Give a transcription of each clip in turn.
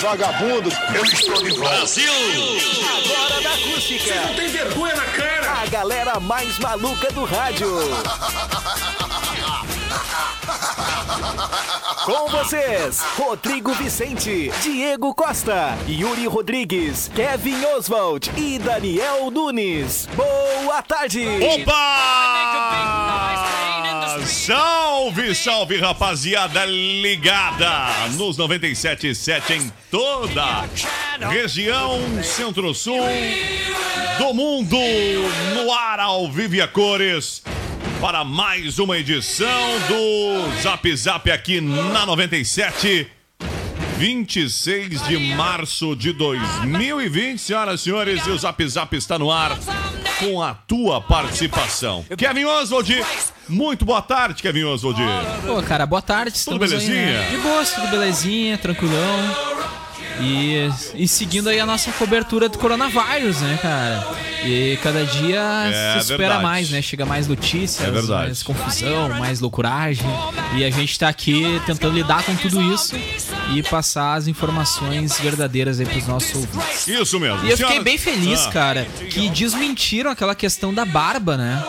Vagabundo, eu estou de volta. Agora da acústica. Não tem vergonha na cara. A galera mais maluca do rádio. Com vocês, Rodrigo Vicente, Diego Costa, Yuri Rodrigues, Kevin Oswald e Daniel Nunes. Boa tarde! Opa! Salve, salve, rapaziada ligada nos 97.7 em toda região centro-sul do mundo, no ar ao vivo e a cores, para mais uma edição do Zap Zap aqui na 97. 26 de março de 2020, senhoras e senhores, e o Zap Zap está no ar com a tua participação. Kevin Oswald, muito boa tarde, Kevin Oswald. Pô, cara, boa tarde. Tudo estamos aí, belezinha? né? De boa, tudo belezinha, tranquilão. E, e seguindo aí a nossa cobertura do coronavírus, né, cara? E cada dia É se espera mais, né? Chega mais notícias, É mais confusão, mais loucuragem. E a gente tá aqui tentando lidar com tudo isso e passar as informações verdadeiras aí pros nossos ouvintes. Isso mesmo. E eu fiquei bem feliz, Ah. cara, que desmentiram aquela questão da barba, né?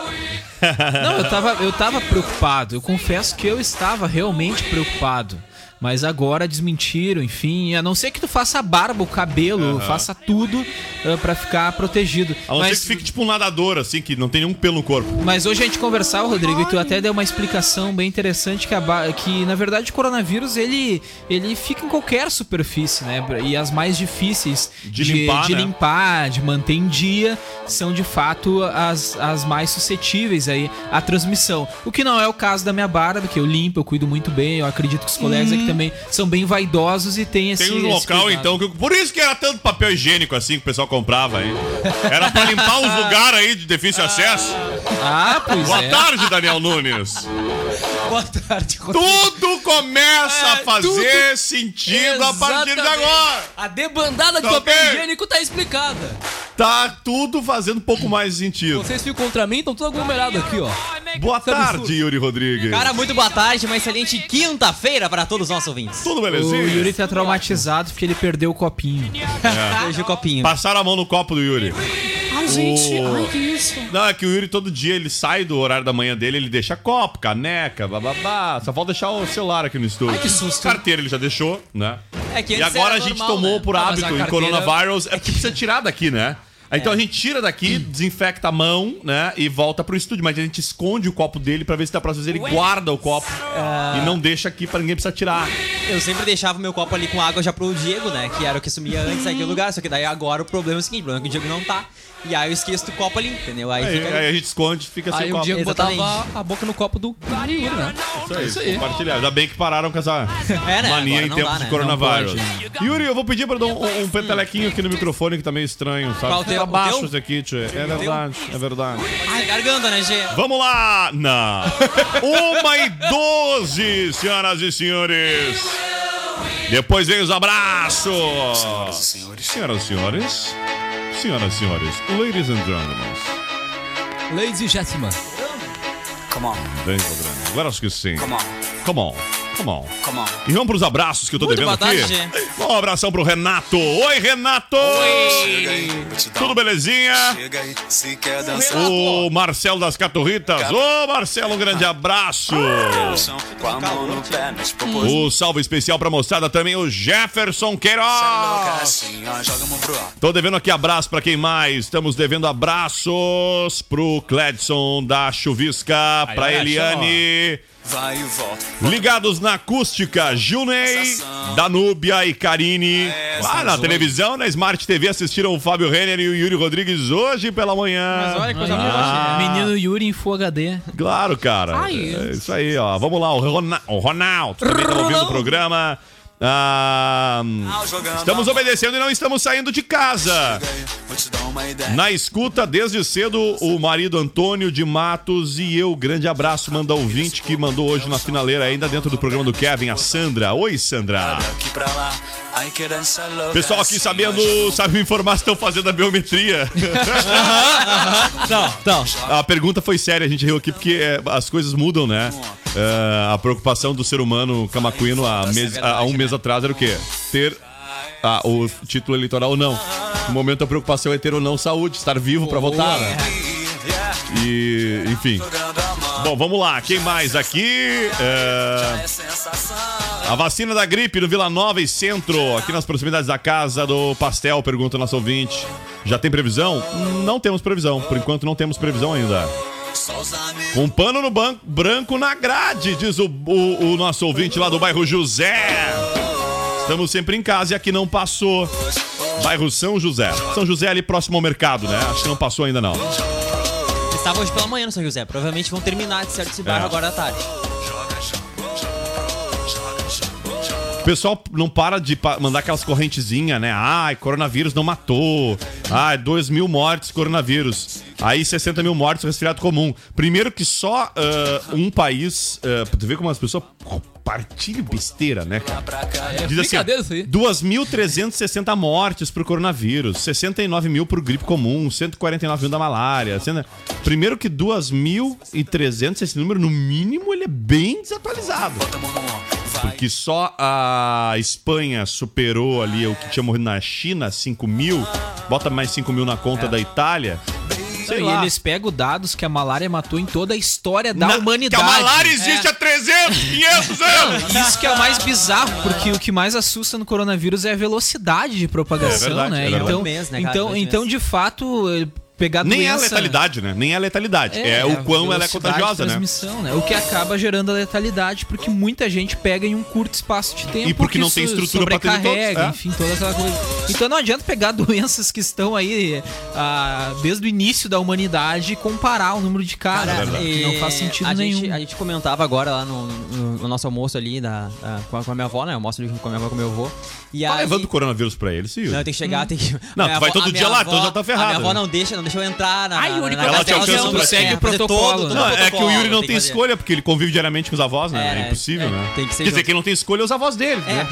Não, eu tava, eu tava preocupado. Eu confesso que eu estava realmente preocupado. Mas agora desmentiram, enfim. A não ser que tu faça a barba, o cabelo, faça tudo uh, para ficar protegido. A não Mas, ser que fique tipo um nadador, assim, que não tem nenhum pelo no corpo. mas hoje a gente conversava, Rodrigo, e tu até deu uma explicação bem interessante que, a ba- que na verdade o coronavírus ele, ele fica em qualquer superfície, né? E as mais difíceis De limpar, de, né? limpar, de manter em dia, são de fato as, as mais suscetíveis aí à transmissão. O que não é o caso da minha barba, que eu limpo, eu cuido muito bem, eu acredito que os colegas aqui também são bem vaidosos e têm esse Tem um esse local, cuidado. então, que. Por isso que era tanto papel higiênico assim que o pessoal comprava aí. Era pra limpar os lugares aí de difícil acesso. Ah, pois Boa é. tarde, Daniel Nunes. Boa tarde, Rodrigo. Tudo começa a É, fazer sentido a partir de Exatamente. agora. A debandada de Tá papel bem? higiênico tá explicada. Tá tudo fazendo um pouco mais de sentido. Vocês ficam contra mim, estão tudo aglomerado aqui, ó. Boa Isso é absurdo. tarde, Yuri Rodrigues. Cara, muito boa tarde, uma excelente quinta-feira para todos os nossos ouvintes. Tudo O belezinha? Yuri tá traumatizado porque ele perdeu o copinho. Beijo, copinho. Passaram a mão no copo do Yuri. Ai, gente, ai, que isso. Não, é que o Yuri todo dia ele sai do horário da manhã dele, ele deixa copo, caneca, bababá. Só falta deixar o celular aqui no estúdio. Ai, que susto. Carteira ele já deixou, né? É que E agora a gente normal, tomou né? por hábito a em carteira- coronavírus, é porque precisa tirar daqui, né? Então a gente tira daqui, desinfecta a mão, né? E volta pro estúdio. Mas a gente esconde o copo dele pra ver se da próxima vez ele guarda o copo e não deixa aqui pra ninguém precisar tirar. Eu sempre deixava o meu copo ali com água já pro Diego, né? Que era o que sumia antes aqui no lugar. Só que daí agora o problema é o seguinte: o problema é que o Diego não tá. E aí eu esqueço do copo ali, entendeu? Aí, Aí, fica aí a gente esconde, fica sem Aí o copo. Diego Exatamente. botava a boca no copo do Yuri, né? Isso aí, isso aí. compartilhar. Ainda bem que pararam com essa É, né? mania Agora em não tempos dá, de né? coronavírus. Não Yuri, eu vou pedir pra dar um, um petelequinho aqui no microfone que tá meio estranho, sabe? Qual o teu? Tá O baixo teu? esse aqui, tchê. É verdade, é verdade. Ai, garganta, né, Gê? Vamos lá! Não! Uma e doze, senhoras e senhores! Depois vem os abraços! Senhoras e senhores. Senhoras e senhores. Senhoras e senhores. Ladies and gentlemen. Ladies e gentlemen. Bem, Rodrigo. Agora acho que sim. Come on. Come on. Come on. Come on. E vamos pros abraços que eu tô Muito devendo boa aqui. tarde. Um abração pro Renato. Oi, Renato! Tudo belezinha? O Marcelo das Caturritas. Ô, Marcelo, um grande abraço. O salve especial pra moçada também, o Jefferson Queiroz. Tô devendo aqui abraço pra quem mais? Estamos devendo abraços pro Cledson da Chuvisca, pra olha Eliane. Ligados na acústica, Junei, Danúbia e Karine. Lá na televisão, na Smart TV, assistiram o Fábio Renner e o Yuri Rodrigues hoje pela manhã. Mas olha que coisa boa, Ah. Gê. Menino Yuri em Full HD. Claro, cara. Ai. É isso aí, ó. Vamos lá, o, Rona- o Ronaldo também tá ouvindo o programa. Ah, estamos obedecendo e não estamos saindo de casa. Na escuta desde cedo, o marido Antônio de Matos e eu. Grande abraço, manda ouvinte que mandou hoje na finaleira, ainda dentro do programa do Kevin, a Sandra. Oi, Sandra. Pessoal aqui sabendo, sabe me informar se estão fazendo a biometria. Não, não. A pergunta foi séria, a gente riu aqui porque é, as coisas mudam, né? É, a preocupação do ser humano camacuino há, mês- há um mês atrás era o quê? Ter ah, o título eleitoral ou não. No momento a preocupação é ter ou não saúde, estar vivo pra votar, né? E, enfim. Bom, vamos lá. Quem mais aqui? É, A vacina da gripe no Vila Nova e Centro, aqui nas proximidades da Casa do Pastel, pergunta o nosso ouvinte. Já tem previsão? Não temos previsão. Por enquanto não temos previsão ainda. Um pano no banco, branco na grade, diz o, o- o nosso ouvinte lá do bairro José. Estamos sempre em casa e aqui não passou. Bairro São José. São José ali próximo ao mercado, né? Acho que não passou ainda não. Estava hoje pela manhã no São José. Provavelmente vão terminar de certo esse bairro É. agora à tarde. Pessoal não para de pa- mandar aquelas correntezinhas, né? Ai, coronavírus não matou. Ai, 2 mil mortes, coronavírus. Aí 60 mil mortes, resfriado comum. Primeiro que só ah, um país. ah, tu vê como as pessoas compartilham besteira, né, cara? Diz assim, ó, brincadeira isso aí. 2.360 mortes pro coronavírus, 69 mil pro gripe comum, 149 mil da malária. Primeiro que 2.300, esse número, no mínimo, ele é bem desatualizado. Porque só a Espanha superou ali o que tinha morrido na China, 5 mil. Bota mais 5 mil na conta da Itália. Sei e lá. eles pegam dados que a malária matou em toda a história da Na- humanidade. Que a malária existe há 300, 500 anos! Isso que é o mais bizarro, porque o que mais assusta no coronavírus é a velocidade de propagação, É verdade, né? é. Então, meses, né, cara? então, então de fato, eh, pegar Nem é a doença... letalidade, né? Nem é a letalidade. É, o a quão ela é contagiosa, né? transmissão, né? O que acaba gerando a letalidade, porque muita gente pega em um curto espaço de tempo. E porque que não tem estrutura pra ter todos, é. enfim, toda aquela coisa. Então não adianta pegar doenças que estão aí ah, desde o início da humanidade e comparar o número de casos. Cara, né? Que não faz sentido a nenhum. Gente, a gente comentava agora lá no, no- no nosso almoço ali da, da- com, a, com a minha avó, né? Eu mostro com a minha avó e com o meu avô. E Tá aí- levando o coronavírus pra ele, sim. Não, tem que chegar, tem que. Não, a tu vai avó- todo a dia minha lá, avó- então já tá ferrado, A minha avó né? não deixa, não deixa eu entrar na. Ai, Yuri, na, ela na te alcança televisão, por é, segue o fazer protocolo, todo- né? todo Não, é que o protocolo, Yuri não tem fazer. escolha, porque ele convive diariamente com os avós, né? É, É, impossível, é, né? tem que ser Quer dizer, junto. quem não tem escolha é os avós dele. É, né?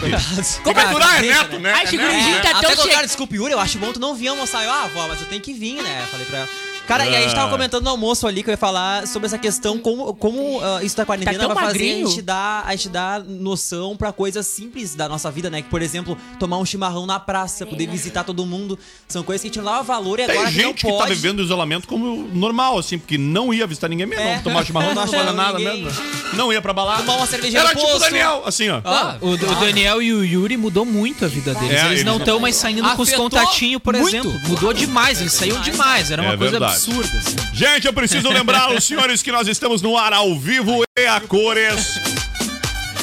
Quem vai durar é neto, né? Ai, É que neto, gurizinho né? tá Até tão colocaram, che... desculpa, Yuri, eu acho bom tu não vir almoçar. Eu, ah, avó, mas eu tenho que vir, né? Falei pra ela. Cara, e aí a gente tava Ah. comentando no almoço ali que eu ia falar sobre essa questão, como, como ah, isso da quarentena Tá vai fazer a gente, dar, a gente dar noção pra coisas simples da nossa vida, né? Que, por exemplo, tomar um chimarrão na praça, poder visitar todo mundo. São coisas que a gente não dava valor e agora Tem que não gente que pode. tá vivendo isolamento como normal, assim, porque não ia visitar ninguém mesmo. É. Não tomar chimarrão, não chamava nada ninguém. mesmo. Não ia pra balada. Tomar uma cervejinha Era no tipo o posto. Daniel, assim, ó. Ah, O, o Daniel e o Yuri mudou muito a vida deles. É, eles, eles não estão mais saindo com os Afetou contatinhos, por muito. exemplo. Mudou demais, eles saíam demais. Era uma É coisa verdade. Absurda. assim. Gente, eu preciso lembrar os senhores que nós estamos no ar ao vivo e a cores.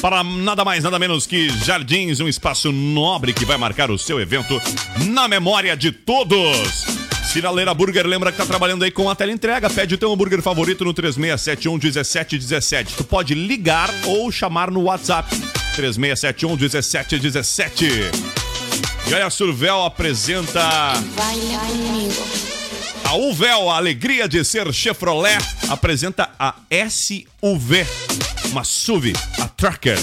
Para nada mais, nada menos que Jardins, um espaço nobre que vai marcar o seu evento na memória de todos. Sinaleira Burger, lembra que tá trabalhando aí com a teleentrega. Pede o teu hambúrguer favorito no 3671 1717. Tu pode ligar ou chamar no WhatsApp 3671 1717. E aí a Survel apresenta Baila comigo. A Uvel, a alegria de ser Chevrolet, apresenta a SUV, uma SUV, a Tracker.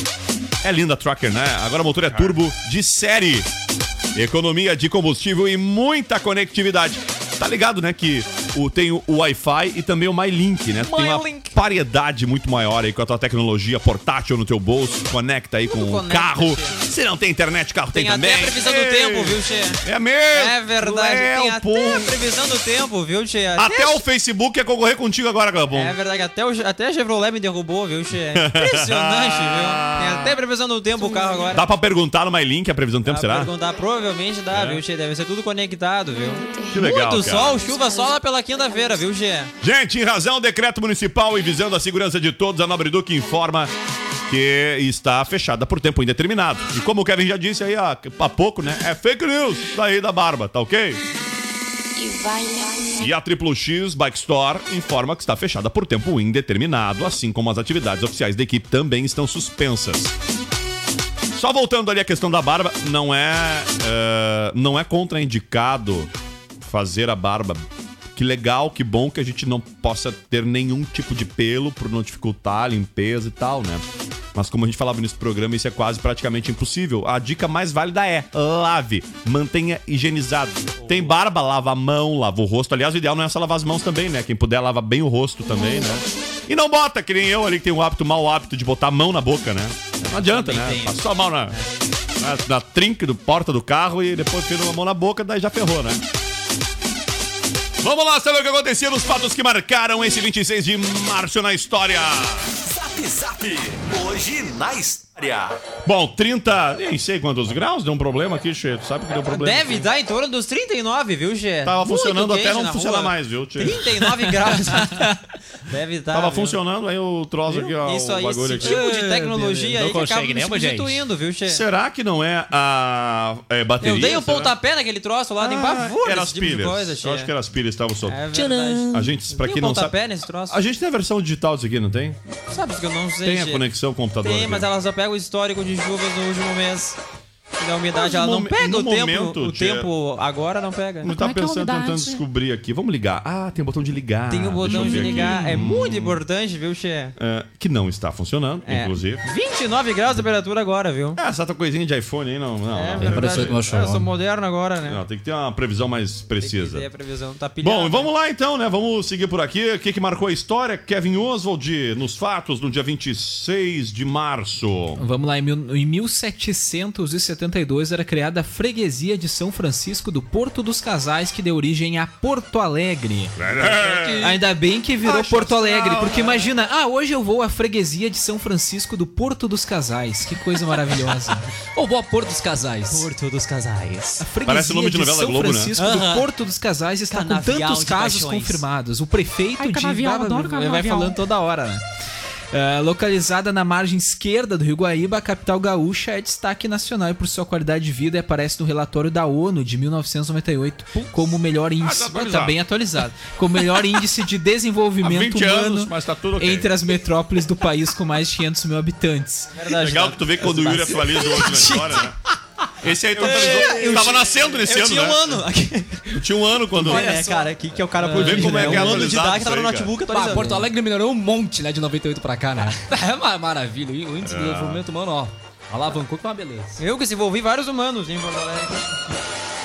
É linda a Tracker, né? Agora o motor é turbo de série. Economia de combustível e muita conectividade. Tá ligado, né, que o, tem o Wi-Fi e também o MyLink, né? Tem uma MyLink. variedade muito maior aí com a tua tecnologia portátil no teu bolso, conecta aí com o conecta, carro. Che. Se não tem internet, carro tem, Tem até também. a previsão do tempo, viu, Che? É mesmo? É verdade, Léo, tem até pô. a previsão do tempo, viu, Che? Até o Facebook quer concorrer contigo agora, Gabon. É verdade, até, o, até a Chevrolet me derrubou, viu, Che? Impressionante, viu? Tem até previsão do tempo o carro agora. Dá pra perguntar no MyLink a previsão do tempo, Dá será? pra Perguntar, provavelmente dá, viu, Che? Deve ser tudo conectado, viu? Que legal, Muito cara. sol, chuva só lá pela quinta-feira, viu, Che? Gente, em razão do decreto municipal e visando a segurança de todos, a Nobre Duque informa que está fechada por tempo indeterminado. E como o Kevin já disse aí há, há pouco, né? É fake news daí da barba, tá ok? E comigo. E a Triplo X Bike Store informa que está fechada por tempo indeterminado, assim como as atividades oficiais da equipe também estão suspensas. Só voltando ali a questão da barba, não é, é, não é contraindicado fazer a barba. Que legal, que bom que a gente não possa ter nenhum tipo de pelo por não dificultar a limpeza e tal, né? Mas como a gente falava nesse programa, isso é quase praticamente impossível. A dica mais válida é lave, mantenha higienizado. Tem barba, lava a mão, lava o rosto. Aliás, o ideal não é só lavar as mãos também, né? Quem puder, lava bem o rosto também, né? E não bota, que nem eu ali que tem um hábito, mau hábito de botar a mão na boca, né? Não adianta, né? Passa só a mão na, na, na trinca do porta do carro e depois tira uma mão na boca, daí já ferrou, né? Vamos lá saber o que acontecia nos fatos que marcaram esse 26 de março na história. Zap Zap. Hoje na história. Bom, 30, nem sei quantos graus, deu um problema aqui, Che. Tu sabe que deu problema? Deve dar em torno dos 39, viu, Gê? Tava Muito funcionando até não na funcionar mais, viu, Che? 39 graus. Deve estar. Tava viu? funcionando aí o troço aqui, ó. Isso o aí, bagulho esse aqui. tipo de tecnologia Não aí que acaba consegue, me Bagés? substituindo, viu, Che? Será que não é a é, bateria? Eu dei um será? pontapé naquele troço lá, tem Ah, pavor era as tipo de pilhas. coisa, Eu Che. acho que era as pilhas que estavam soltas. É. A gente, pra Tem quem um não pontapé sabe. nesse troço? A gente tem a versão digital disso aqui, não tem? Sabe que eu não sei, Tem a Che. conexão computador. Tem, aqui. mas ela só pega o histórico de chuvas no último mês. E da umidade, ela no não pega o tempo. momento, o tempo agora não pega. Eu tava pensando, tentando descobrir aqui. Vamos ligar. Ah, tem o botão de ligar. Tem o botão de ligar. É muito importante, viu, Che? É, que não está funcionando, É. inclusive. 29 graus de temperatura agora, viu? Ah, essa tua coisinha de iPhone aí não. Não, É não. verdade. Eu sou moderno agora, né? Não, tem que ter uma previsão mais Tem precisa. que ter a previsão. Tá pilhado. Bom, vamos lá então, né? Vamos seguir por aqui. O que, que marcou a história? Kevin Oswald nos fatos no dia 26 de março. Vamos lá, em, mil, em 1772 era criada a freguesia de São Francisco do Porto dos Casais, que deu origem a Porto Alegre. Ainda bem que virou Acho Porto Alegre, porque né? imagina, ah, hoje eu vou à freguesia de São Francisco do Porto dos Casais. Que coisa maravilhosa. Ô, boa Porto dos Casais. Porto dos Casais. A freguesia Parece nome de novela São Globo, né? Francisco Aham. do Porto dos Casais está Canavial com tantos de casos paixões. confirmados. O prefeito Ai, de canavial, vai- adoro vai falando toda hora, É, localizada na margem esquerda do Rio Guaíba, a capital gaúcha é destaque nacional e por sua qualidade de vida e aparece no relatório da ONU de 1998 como o melhor índice. tá Ah, atualizado. tá bem atualizado. Como o melhor índice de desenvolvimento 20 humano anos, mas tá tudo ok. entre as metrópoles do país com mais de 500 mil habitantes. Verdade. Legal tá? que tu vê quando o Yuri atualiza hoje na história, né? Esse aí tu atualizou. eu Tava tinha- nascendo nesse Eu ano, tinha né? um ano. Tu tinha um ano quando. Olha, cara, aqui que é o cara por Vê como é que é um ano de idade que tava no notebook atualizando. Porto Alegre melhorou um monte, né, de 98 pra cá, né? É uma maravilha. O índice de desenvolvimento humano, ó, alavancou com uma beleza. Eu que desenvolvi vários humanos em Porto Alegre.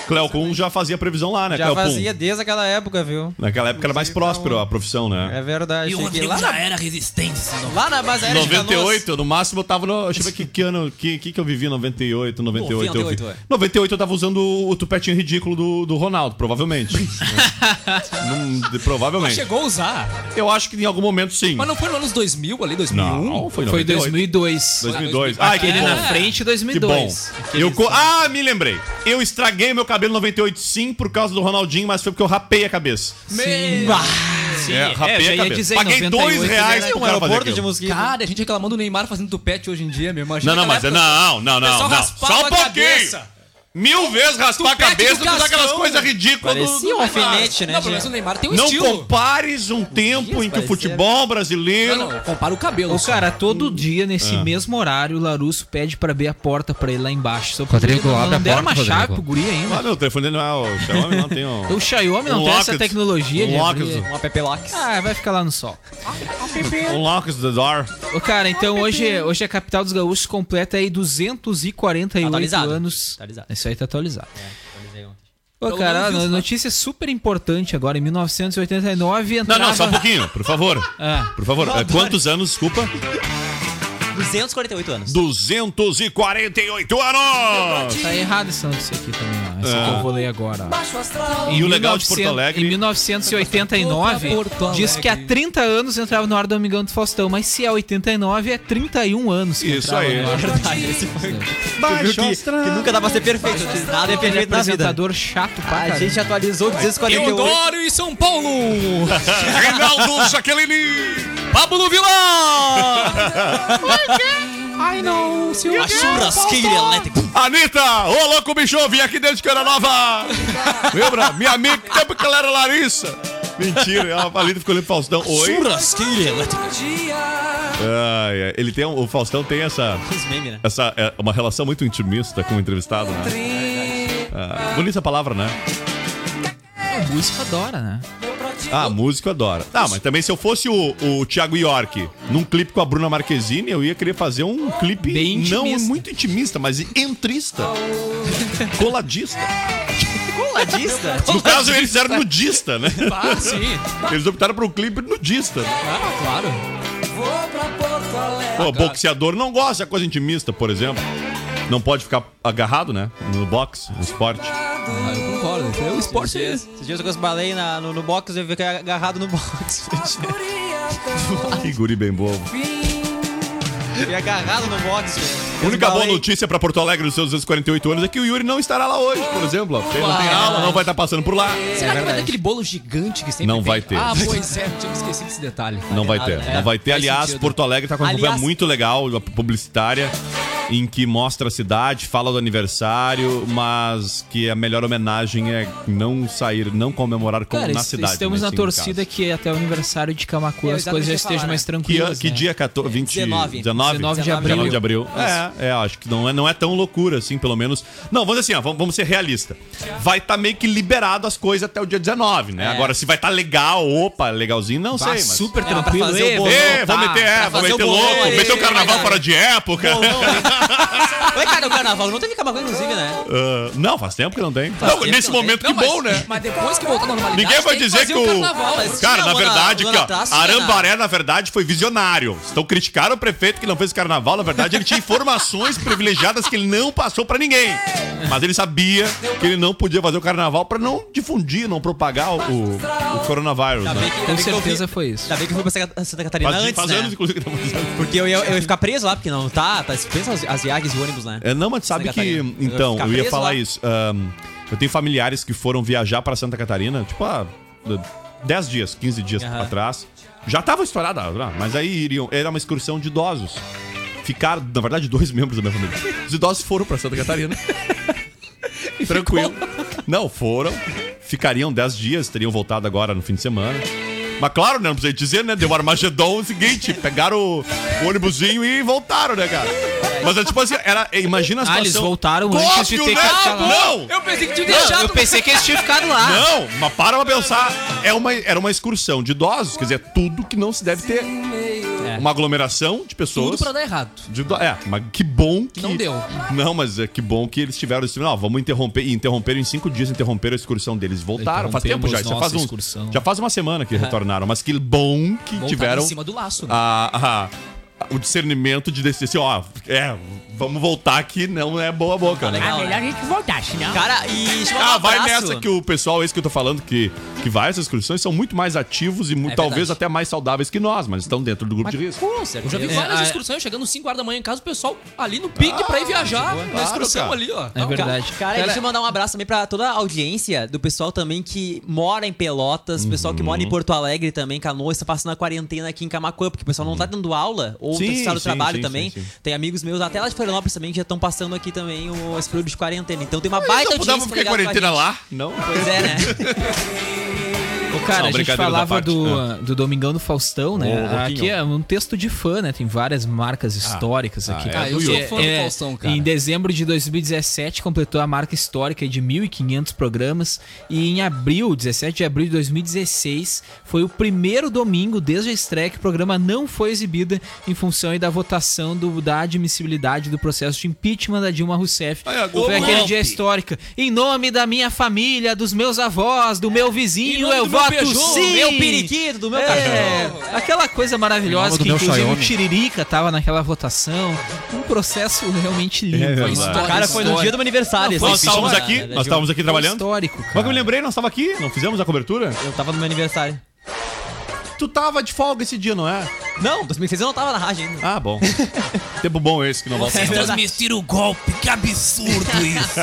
Cleocum já fazia previsão lá, né, Já Cleocum? fazia desde aquela época, viu? Naquela época era mais próspero a profissão, né? É verdade. Cheguei lá, na, era resistência. lá na base aérea de Canoas. 98, no máximo eu tava no. Deixa eu ver que, que ano. Que, que, que eu vivi em 98, 98. eu vi. 98, é. 98 eu tava usando o, o tupetinho ridículo do, do Ronaldo, provavelmente. Não, de- provavelmente. Chegou a usar. Eu acho que em algum momento sim. Mas não foi nos anos 2000 ali, 2001? Não, foi em Foi 98. 2002. 2002. Ai, que Aquele bom. na frente, Que 2002. bom. Aquele- Eu co- ah, me lembrei. Eu estraguei meu cabelo em 98 sim por causa do Ronaldinho, mas foi porque eu rapei a cabeça. Sim. é, é, rapei já a ia cabeça. dizer, Paguei 98 dois reais pro Um cara fazer aeroporto de mosquito. Cara, a gente reclamando do Neymar fazendo tupete hoje em dia, meu. Imagina Não, não, mas época. não, não, O não, pessoal não. Só um a pouquinho. cabeça. Mil vezes raspar a cabeça que usar aquelas coisas ridículas do, Parecia do um alfinete, né, Não, menos o Neymar tem um Não estilo. compares um tempo em que o parecia- futebol brasileiro. Não, não, compara o cabelo. Ô, só. cara, todo dia, nesse Ah. mesmo horário, o Larusso pede pra abrir a porta pra ele lá embaixo. Só Rodrigo, porque não, abre não a deram porta, uma chave Rodrigo. pro guri ainda. Ah, meu, o telefone dele não é o Xiaomi, não tem o. O Xiaomi não Um tem essa Locket. tecnologia Um de Locket. abrir. Uma Pepe Locks. Ah, vai ficar lá no sol. Unlocks the door. Ô, cara, então hoje, hoje a capital dos gaúchos completa aí 248 Atualizado. anos. Atualizado. Isso aí tá atualizado. Atualizei ontem. Ô, Pelo cara, menos no- isso, notícia super importante agora. Em 1989 Não, entrava... não, só um pouquinho, por favor. Ah. Por favor. É, quantos anos, desculpa? 248 anos. 248 anos! Tá errado essa notícia aqui também. Essa Ah. que eu vou ler agora. E o legal de Porto 1900 Alegre- Em 1989, Porto Alegre. diz que há 30 anos entrava no ar do Amigão do Faustão, mas se é 89, é 31 anos que Isso entrava aí. no ar. Verdade, esse foi. Tu viu Baixo que, que nunca dá pra ser perfeito. Nada é perfeito na vida. apresentador chato pra A gente atualizou 248. Teodoro e São Paulo. Reinaldo Jaqueline! Pablo Vilar. Ai, não, se A churrasqueira elétrica. Anitta! Ô, louco bicho, vim aqui desde que eu era nova! Lembra? Minha amiga, tempo que ela era Larissa! Mentira, uma palita ficou olhando pro Faustão. Oi? Churrasqueira elétrica. Ai, ai. ele tem, um- o Faustão tem essa, Os memes, né? essa é, uma relação muito intimista com o entrevistado, né? Ah, bonita palavra, né? O músico adora, né? Ah, músico adora. Ah, mas também se eu fosse o, o Thiago York num clipe com a Bruna Marquezine, eu ia querer fazer um clipe Bem não intimista. muito intimista, mas entrista. Coladista. Coladista? No caso, eles eram nudista, né? Ah, sim. Eles optaram por um clipe nudista. Ah, claro. Pô, boxeador não gosta de coisa intimista, por exemplo. Não pode ficar agarrado, né? No boxe, no esporte. Ah, eu concordo. É o Esses esporte. dias, esses dias eu balei na, no, no box eu fiquei agarrado no box. Que guri bem bobo. Fiquei agarrado no box, velho. A única boa notícia pra Porto Alegre nos seus 248 anos é que o Yuri não estará lá hoje, por exemplo. Porque ele não tem aula, não vai estar passando por lá. Será que vai ter aquele bolo gigante que sempre Não tem? vai ter. Ah, pois é, eu tinha esquecido desse detalhe. Não vai ter. É, Não vai ter. faz Aliás, sentido. Porto Alegre tá com uma campanha Aliás- muito legal, uma publicitária, em que mostra a cidade, fala do aniversário, mas que a melhor homenagem é não sair, não comemorar como Cara, na cidade. estamos mas na sim torcida que até o aniversário de Camacuã É, as coisas já que estejam falar, mais Que, tranquilas. que né? dia? 14, 20, 19. 19? 19 de 19 abril. de abril. É, é, acho que não é, não é tão loucura assim, pelo menos. Não, vamos dizer assim, ó, vamos, vamos ser realistas. Vai estar meio que liberado as coisas até o dia 19, né? É. Agora, se vai estar legal, opa, legalzinho, não Vá sei, mas... super É, tranquilo. fazer o vamos Ê, vamos voltar. meter, é, fazer meter louco, meter o carnaval fora de época. Oi, cara, o carnaval não teve camacuã, inclusive, né? Ah, não, faz tempo que não tem. Não, nesse que não momento, Não, que mas- bom, né? Mas depois que voltar à normalidade. Ninguém vai tem que dizer fazer que o. carnaval, mas- Cara, Não, na verdade, aqui, ó. Arambaré, na verdade, foi visionário. Então criticaram o prefeito que não fez carnaval. Na verdade, ele tinha informações privilegiadas que ele não passou pra ninguém. Mas ele sabia que ele não podia fazer o carnaval pra não difundir, não propagar o, o, coronavírus. Né? que- Com que certeza foi isso. Ainda bem que fui pra Santa- Catarina Faz, antes, faz né? anos, inclusive, que estamos fazendo. Porque eu ia, eu ia ficar preso lá, porque não tá, tá suspenso as, as viagens e ônibus, né? É, não, mas sabe Santa que. Catarina. Eu Então, ficar eu ia falar lá. isso. Ahn, eu tenho familiares que foram viajar para Santa Catarina, tipo, há 10 dias, 15 dias Aham. atrás. Já tava estourada, ah, mas aí iriam. Era uma excursão de idosos. Ficaram, na verdade, dois membros da minha família. Os idosos foram para Santa Catarina. Tranquilo. Não, foram. Ficariam 10 dias, teriam voltado agora no fim de semana. Mas claro, né? Não precisa dizer, né? Deu um Armagedon o seguinte: pegaram o, o ônibusinho e voltaram, né, cara? Mas é tipo assim, era, imagina a Ah, situação. eles voltaram antes de ter né? que ficar. Não! Eu pensei que tinha Não, deixado. eu pensei que eles tinham ficado lá. Não, mas para pra pensar. É uma, era uma excursão de idosos, quer dizer, tudo que não se deve ter. Uma aglomeração de pessoas. Tudo pra dar errado. de é, mas que bom que. Não deu. Não, mas é que bom que eles tiveram esse. Não, vamos interromper. E interromperam em cinco dias, interromperam a excursão deles. Voltaram, faz tempo já. Já faz, um, excursão. já faz uma semana que retornaram. Mas que bom que Voltaram tiveram em cima do laço, né? a, a- o discernimento de decidir assim, ó, é, vamos voltar que não é boa boca, né? legal, né? a gente voltar, senão. Cara, e Ah, vai nessa que o pessoal, esse que eu tô falando, que, que vai essas excursões, são muito mais ativos e É talvez verdade. até mais saudáveis que nós, mas estão dentro do grupo de risco. Com Eu já vi É, várias excursões chegando 5 horas da manhã em casa, o pessoal ali no pique pra ir viajar na excursão ali, ó. É Não, verdade. Cara, deixa eu mandar um abraço também pra toda a audiência do pessoal também que mora em Pelotas, pessoal que mora Uhum. em Porto Alegre também, Canoas, tá passando a quarentena aqui em Camacuã, porque o pessoal não tá dando aula, ou Sim, tá estado do sim, trabalho sim, também. sim, sim. Tem amigos meus até lá de Florianópolis também que já estão passando aqui também o, esse período de quarentena. Então tem uma baita Não audiência podemos tá ficar em quarentena lá? Não. Pois é, né? Cara, Não, a gente falava do, do Domingão do Faustão, né? Aqui é um texto de fã, né? Tem várias marcas históricas aqui. é Ah, eu sou fã do Faustão, cara. Em dezembro de 2017, completou a marca histórica de 1.500 programas. E em abril, 17 de abril de 2016, foi o primeiro domingo desde a estreia que o programa não foi exibido em função aí da votação do, da admissibilidade do processo de impeachment da Dilma Rousseff. Ai, Foi aquele golpe. dia histórico. Em nome da minha família, dos meus avós, do meu vizinho, eu voto Peugeot, sim! Meu periquito, do meu É, cachorro. aquela coisa maravilhosa que meu inclusive o Xiaomi. Tiririca tava naquela votação. Um processo realmente lindo. É histórico, Cara, foi no dia do meu aniversário. Não, Nós estávamos aqui, da nós estávamos aqui trabalhando. histórico, Mas que eu me cara. lembrei, nós estávamos aqui, não fizemos a cobertura? Eu tava no meu aniversário. Tu tava de folga esse dia, não é? Não, 2006 eu não tava na rádio ainda. Ah, bom. Tempo bom esse que não volta. É não. transmitiram o golpe, que absurdo isso.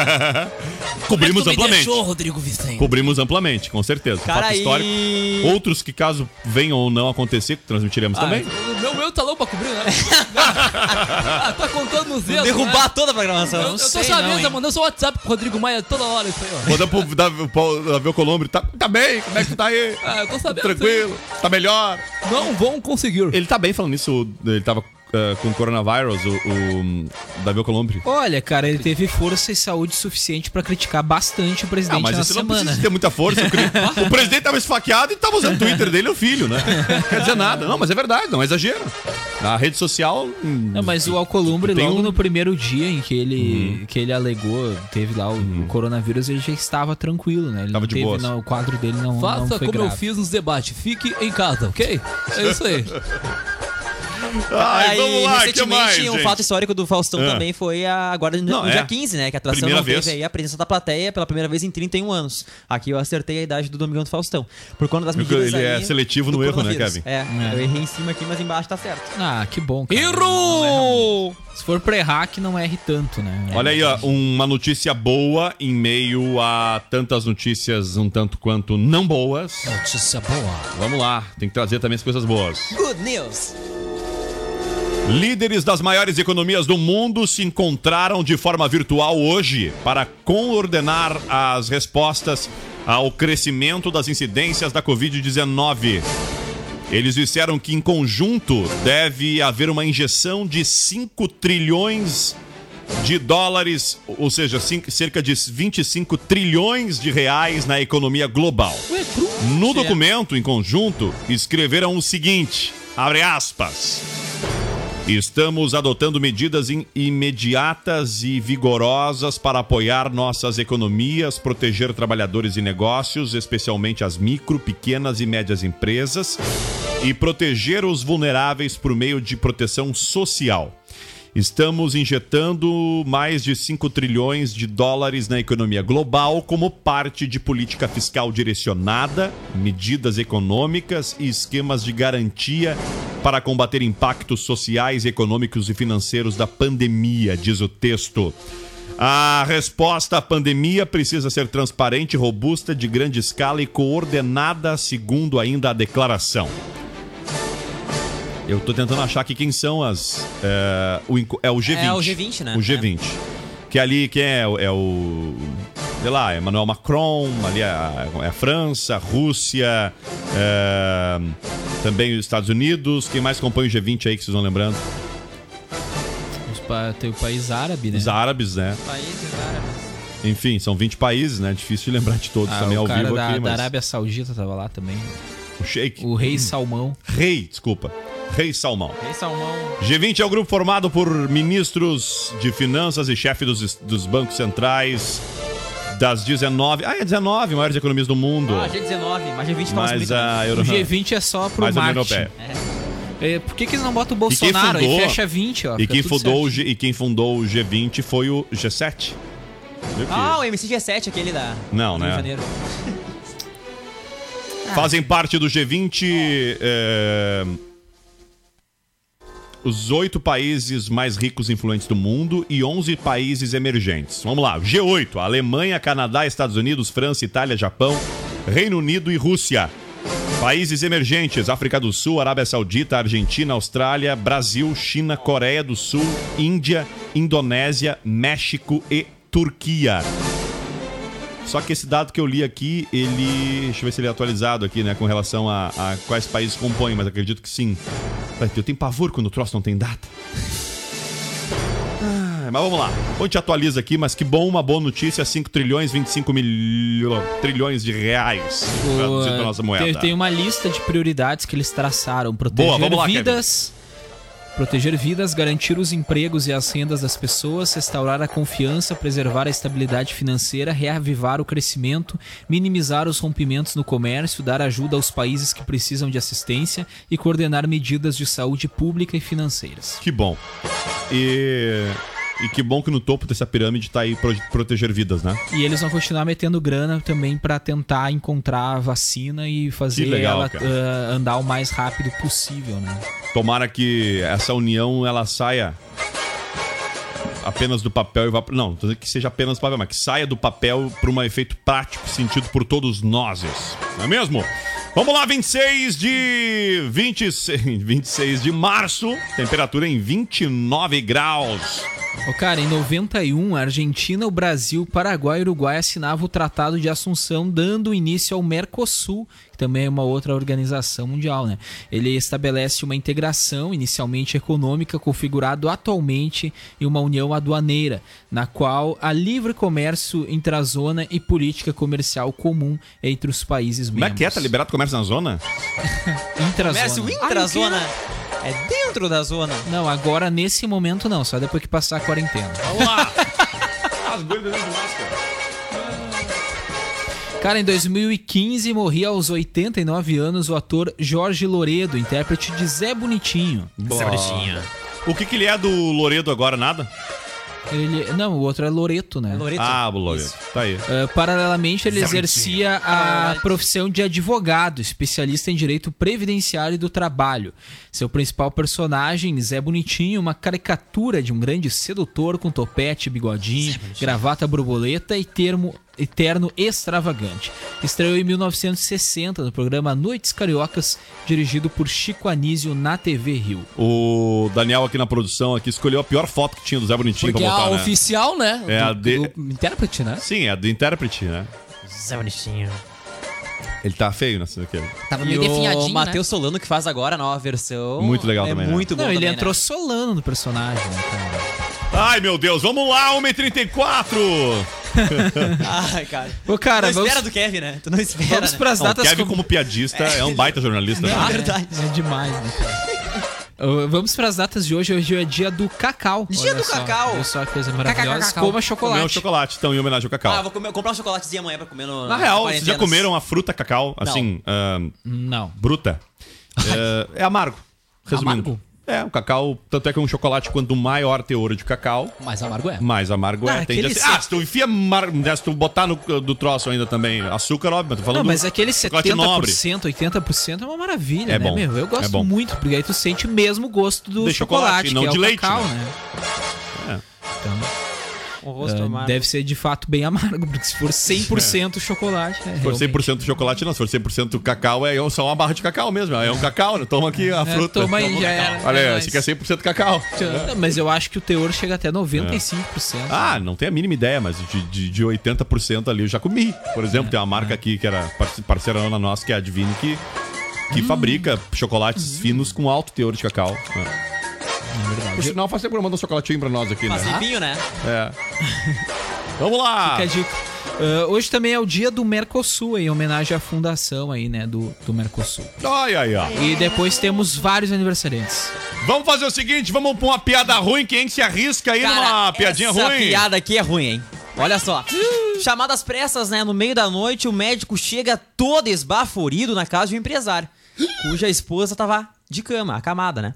Cobrimos amplamente. Rodrigo Vicente? Cobrimos amplamente, com certeza. Cara, Fato histórico. e... Outros que, caso venham ou não acontecer, que transmitiremos Ah, também. Meu, meu talão pra cobrir, né? ah, tá contando nos dedos. Derrubar né? toda a programação. Eu, eu tô sabendo, tá mandando seu WhatsApp pro Rodrigo Maia toda hora isso aí, ó. Manda pro Davi, pro Davi Alcolumbre. Tá, tá bem? Como é que tu tá aí? Ah, eu tô sabendo. Tranquilo? Tá melhor? isso. Não vão conseguir. Ele tá bem falando nisso. Ele tava eh, com coronavírus, o, o Davi Alcolumbre. Olha, cara, ele teve força e saúde suficiente pra criticar bastante o presidente Ah, mas na esse não semana. precisa ter muita força. O, cri- o presidente tava esfaqueado e tava usando o Twitter dele o filho, né? Quer dizer nada. Não, mas é verdade, não é exagero. Na rede social. hum, Não, mas o Alcolumbre, logo um- no primeiro dia em que ele, que ele alegou, teve lá o coronavírus, ele já estava tranquilo, né? Ele Tava não de teve, boas. não, o quadro dele não, não Faça foi como eu grave. fiz nos debates. Fique em casa, ok? É isso aí. Ai, Aí, vamos lá, que recentemente, mais, um gente? fato histórico do Faustão Ah. também foi a, agora no, Não, no é. dia 15, né? Que a atração Primeira não teve vez. aí a presença da plateia pela primeira vez em 31 anos. Aqui eu acertei a idade do Domingão do Faustão. Por conta das medidas ele é aí seletivo do no erro, né. Kevin? É, eu errei em cima aqui, mas embaixo tá certo. Ah, que bom, cara. Errou! Se for pra errar, que não erre tanto, né? Olha aí, ó, uma notícia boa em meio a tantas notícias um tanto quanto não boas. Notícia boa. Vamos lá, tem que trazer também as coisas boas. Good news! Líderes das maiores economias do mundo se encontraram de forma virtual hoje para coordenar as respostas ao crescimento das incidências da Covid-19. Eles disseram que, em conjunto, deve haver uma injeção de 5 trilhões de dólares, ou seja, cerca de 25 trilhões de reais na economia global. No documento, em conjunto, escreveram o seguinte: abre aspas. Estamos adotando medidas im- imediatas e vigorosas para apoiar nossas economias, proteger trabalhadores e negócios, especialmente as micro, pequenas e médias empresas, e proteger os vulneráveis por meio de proteção social. Estamos injetando mais de 5 trilhões de dólares na economia global como parte de política fiscal direcionada, medidas econômicas e esquemas de garantia para combater impactos sociais, econômicos e financeiros da pandemia, diz o texto. A resposta à pandemia precisa ser transparente, robusta, de grande escala e coordenada, segundo ainda a declaração. Eu tô tentando achar aqui quem são as. É, o, é o G20. É o G20, né? O G20. Que ali quem é, é o. Sei lá, Emmanuel Macron, ali é a, é a França, a Rússia, é, também os Estados Unidos. Quem mais compõe o G20 aí que vocês vão lembrando? Os pa- Tem o país árabe, né? Os árabes, né? Países árabes. Enfim, são 20 países, né? Difícil de lembrar de todos Ah, também ao vivo da, aqui, da mas. Arábia Saudita tava lá também. O Sheik. O rei Salmão. Rei, desculpa. Rei Salmão. Rei Salmão. G20 é o grupo formado por ministros de finanças e chefe dos, dos bancos centrais das 19. Ah, é 19 maiores economias do mundo. Ah, G19, mas G20 fala Mas bonito, né? a O Euro... G20 é só pro Mais União marketing. Europeia. É, por que, que eles não botam o E Bolsonaro e, fundou- fecha 20, ó? E quem, fundou o. G... e quem fundou o G20 foi o G7. Viu que- Ah, o MCG7, aquele da. Não, né? Janeiro. Fazem parte do G20 é, os oito países mais ricos e influentes do mundo e 11 países emergentes. Vamos lá, G8, Alemanha, Canadá, Estados Unidos, França, Itália, Japão, Reino Unido e Rússia. Países emergentes, África do Sul, Arábia Saudita, Argentina, Austrália, Brasil, China, Coreia do Sul, Índia, Indonésia, México e Turquia. Só que esse dado que eu li aqui, ele. Deixa eu ver se ele é atualizado aqui, né? Com relação a, a quais países compõem, mas acredito que sim. Eu tenho pavor quando o troço não tem data. Ah, mas vamos lá. A gente atualiza aqui, mas que bom, uma boa notícia: 5 trilhões, 25 mil... trilhões de reais. Pra nossa moeda. Tem, uma lista de prioridades que eles traçaram. Proteger Boa, lá, vidas. Proteger vidas, garantir os empregos e as rendas das pessoas, restaurar a confiança, preservar a estabilidade financeira, reavivar o crescimento, minimizar os rompimentos no comércio, dar ajuda aos países que precisam de assistência e coordenar medidas de saúde pública e financeiras. Que bom. E. E que bom que no topo dessa pirâmide tá aí pro- proteger vidas, né? E eles vão continuar metendo grana também pra tentar encontrar a vacina e fazer legal, ela ah, andar o mais rápido possível, né? Tomara que essa união ela saia apenas do papel e vá. Não, que seja apenas do papel, mas que saia do papel para um efeito prático sentido por todos nós. Não é mesmo? Vamos lá, 26 de 26, 26 de março, temperatura em 29 graus. Ô, cara, em 91, a Argentina, o Brasil, Paraguai e Uruguai assinavam o Tratado de Assunção, dando início ao Mercosul, também é uma outra organização mundial, né? Ele estabelece uma integração, inicialmente econômica, configurado atualmente em uma união aduaneira, na qual há livre comércio intrazona e política comercial comum entre os países Como é membros. que é? Tá liberado o comércio na zona? Intrazona. Comércio intrazona. É dentro da zona. Não, agora nesse momento não, só depois que passar a quarentena. Vamos lá. As de máscara. Cara, em 2015 morria aos 89 anos o ator Jorge Loredo, intérprete de Zé Bonitinho. O que que ele é do Loredo agora? Nada? Ele, não, o outro é Loreto, né? Loreto. Ah, o Loredo. Isso. Tá aí. Uh, paralelamente, ele exercia a profissão de advogado, especialista em direito previdenciário e do trabalho. Seu principal personagem, Zé Bonitinho, uma caricatura de um grande sedutor com topete, bigodinho, gravata borboleta e termo e terno extravagante. Estreou em 1960 no programa Noites Cariocas, dirigido por Chico Anísio na TV Rio. O Daniel aqui na produção aqui escolheu a pior foto que tinha do Zé Bonitinho Porque é pra botar, a né? oficial, né? É do, a de- do intérprete, né? Sim, é a do intérprete, né? Zé Bonitinho. Ele tá feio nessa daqui. Tava E meio o definhadinho, né? Matheus Solano que faz agora a nova versão. Muito legal é também, né? Muito bom Não, ele também, entrou né? solando no personagem, né, cara? Ai, meu Deus, vamos lá, 1h34! Ai, cara. Ô, cara, não vamos, espera do Kevin, né? Tu não espera, vamos né? pras Não, o datas Kevin, com- como piadista, é um baita jornalista. Né? é verdade. É demais, né, cara? Uh, Vamos para as datas de hoje. Hoje é dia do cacau. Dia Olha do só. cacau. Olha só que coisa maravilhosa. Cacau. Coma Comer chocolate. um chocolate, então, em homenagem ao cacau. Ah, vou comer- comprar um chocolatezinho amanhã pra comer no. Na real, vocês já comeram a fruta cacau, assim, ah, Não. bruta? É, é amargo, resumindo. Amargo? É, o cacau, tanto é que um chocolate, quanto maior teor de cacau, Mas amargo é. mais amargo Ah, é. Tende a ser. Ah, se tu enfia, mar... né, se tu botar no do troço ainda também açúcar, óbvio, mas tô falando Não, mas aquele chocolate nobre. 70%, 80% é uma maravilha, É né, bom, meu? Eu gosto é bom. muito, porque aí tu sente mesmo o gosto do De chocolate, chocolate, não que é de o leite, cacau, né? né? Então, O rosto ah, amargo. deve ser de fato bem amargo, porque se for 100% chocolate, é Se for realmente. 100% chocolate, não. Se for 100% cacau, é só uma barra de cacau mesmo. É um cacau, né? Toma aqui a É, fruta. toma aí, já era. Olha, É esse aqui é 100% cacau. Não, Mas eu acho que o teor chega até 95%. Ah, não tenho a mínima ideia, mas de, de, de 80% ali eu já comi. Por exemplo, tem uma marca aqui que era parce- parceirona nossa, que é a Advine, que, que fabrica chocolates finos com alto teor de cacau. É. Por sinal, faz tempo que manda um chocolatinho pra nós aqui, Faz né? tempinho, né? É. Vamos lá! Fica a dica. Ah, hoje também é o dia do Mercosul, em homenagem à fundação aí, né, do, do Mercosul. Ai, ai, ai. E depois temos vários aniversariantes. Vamos fazer o seguinte, vamos pôr uma piada ruim, quem se arrisca aí numa piadinha essa ruim? piada aqui é ruim, hein? Olha só. Chamadas pressas, né? No meio da noite, o médico chega todo esbaforido na casa de um empresário, cuja esposa tava de cama, acamada, né?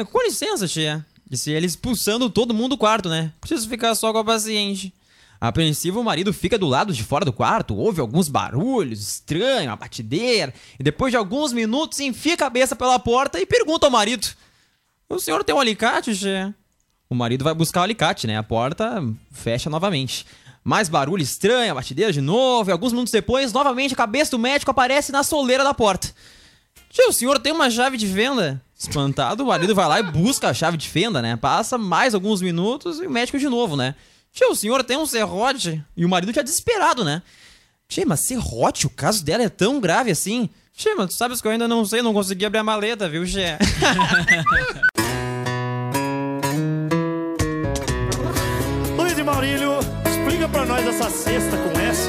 É, com licença, tia. Disse ele expulsando todo mundo do quarto, né? Preciso ficar só com a paciente. Apreensivo, o marido fica do lado de fora do quarto, ouve alguns barulhos estranhos, uma batideira, e depois de alguns minutos enfia a cabeça pela porta e pergunta ao marido: O senhor tem um alicate, tia? O marido vai buscar o alicate, né? A porta fecha novamente. Mais barulho estranho, a batideira de novo, e alguns minutos depois, novamente a cabeça do médico aparece na soleira da porta. Tio, o senhor tem uma chave de fenda? Espantado, o marido vai lá e busca a chave de fenda, né? Passa mais alguns minutos e o médico de novo, né? Tio, o senhor tem um serrote? E o marido já desesperado, né? Tio, mas serrote? O caso dela é tão grave assim? Tio, mas tu sabes que eu ainda não sei, não consegui abrir a maleta, viu, Tchê? Luiz e Maurílio, explica pra nós essa cesta com S.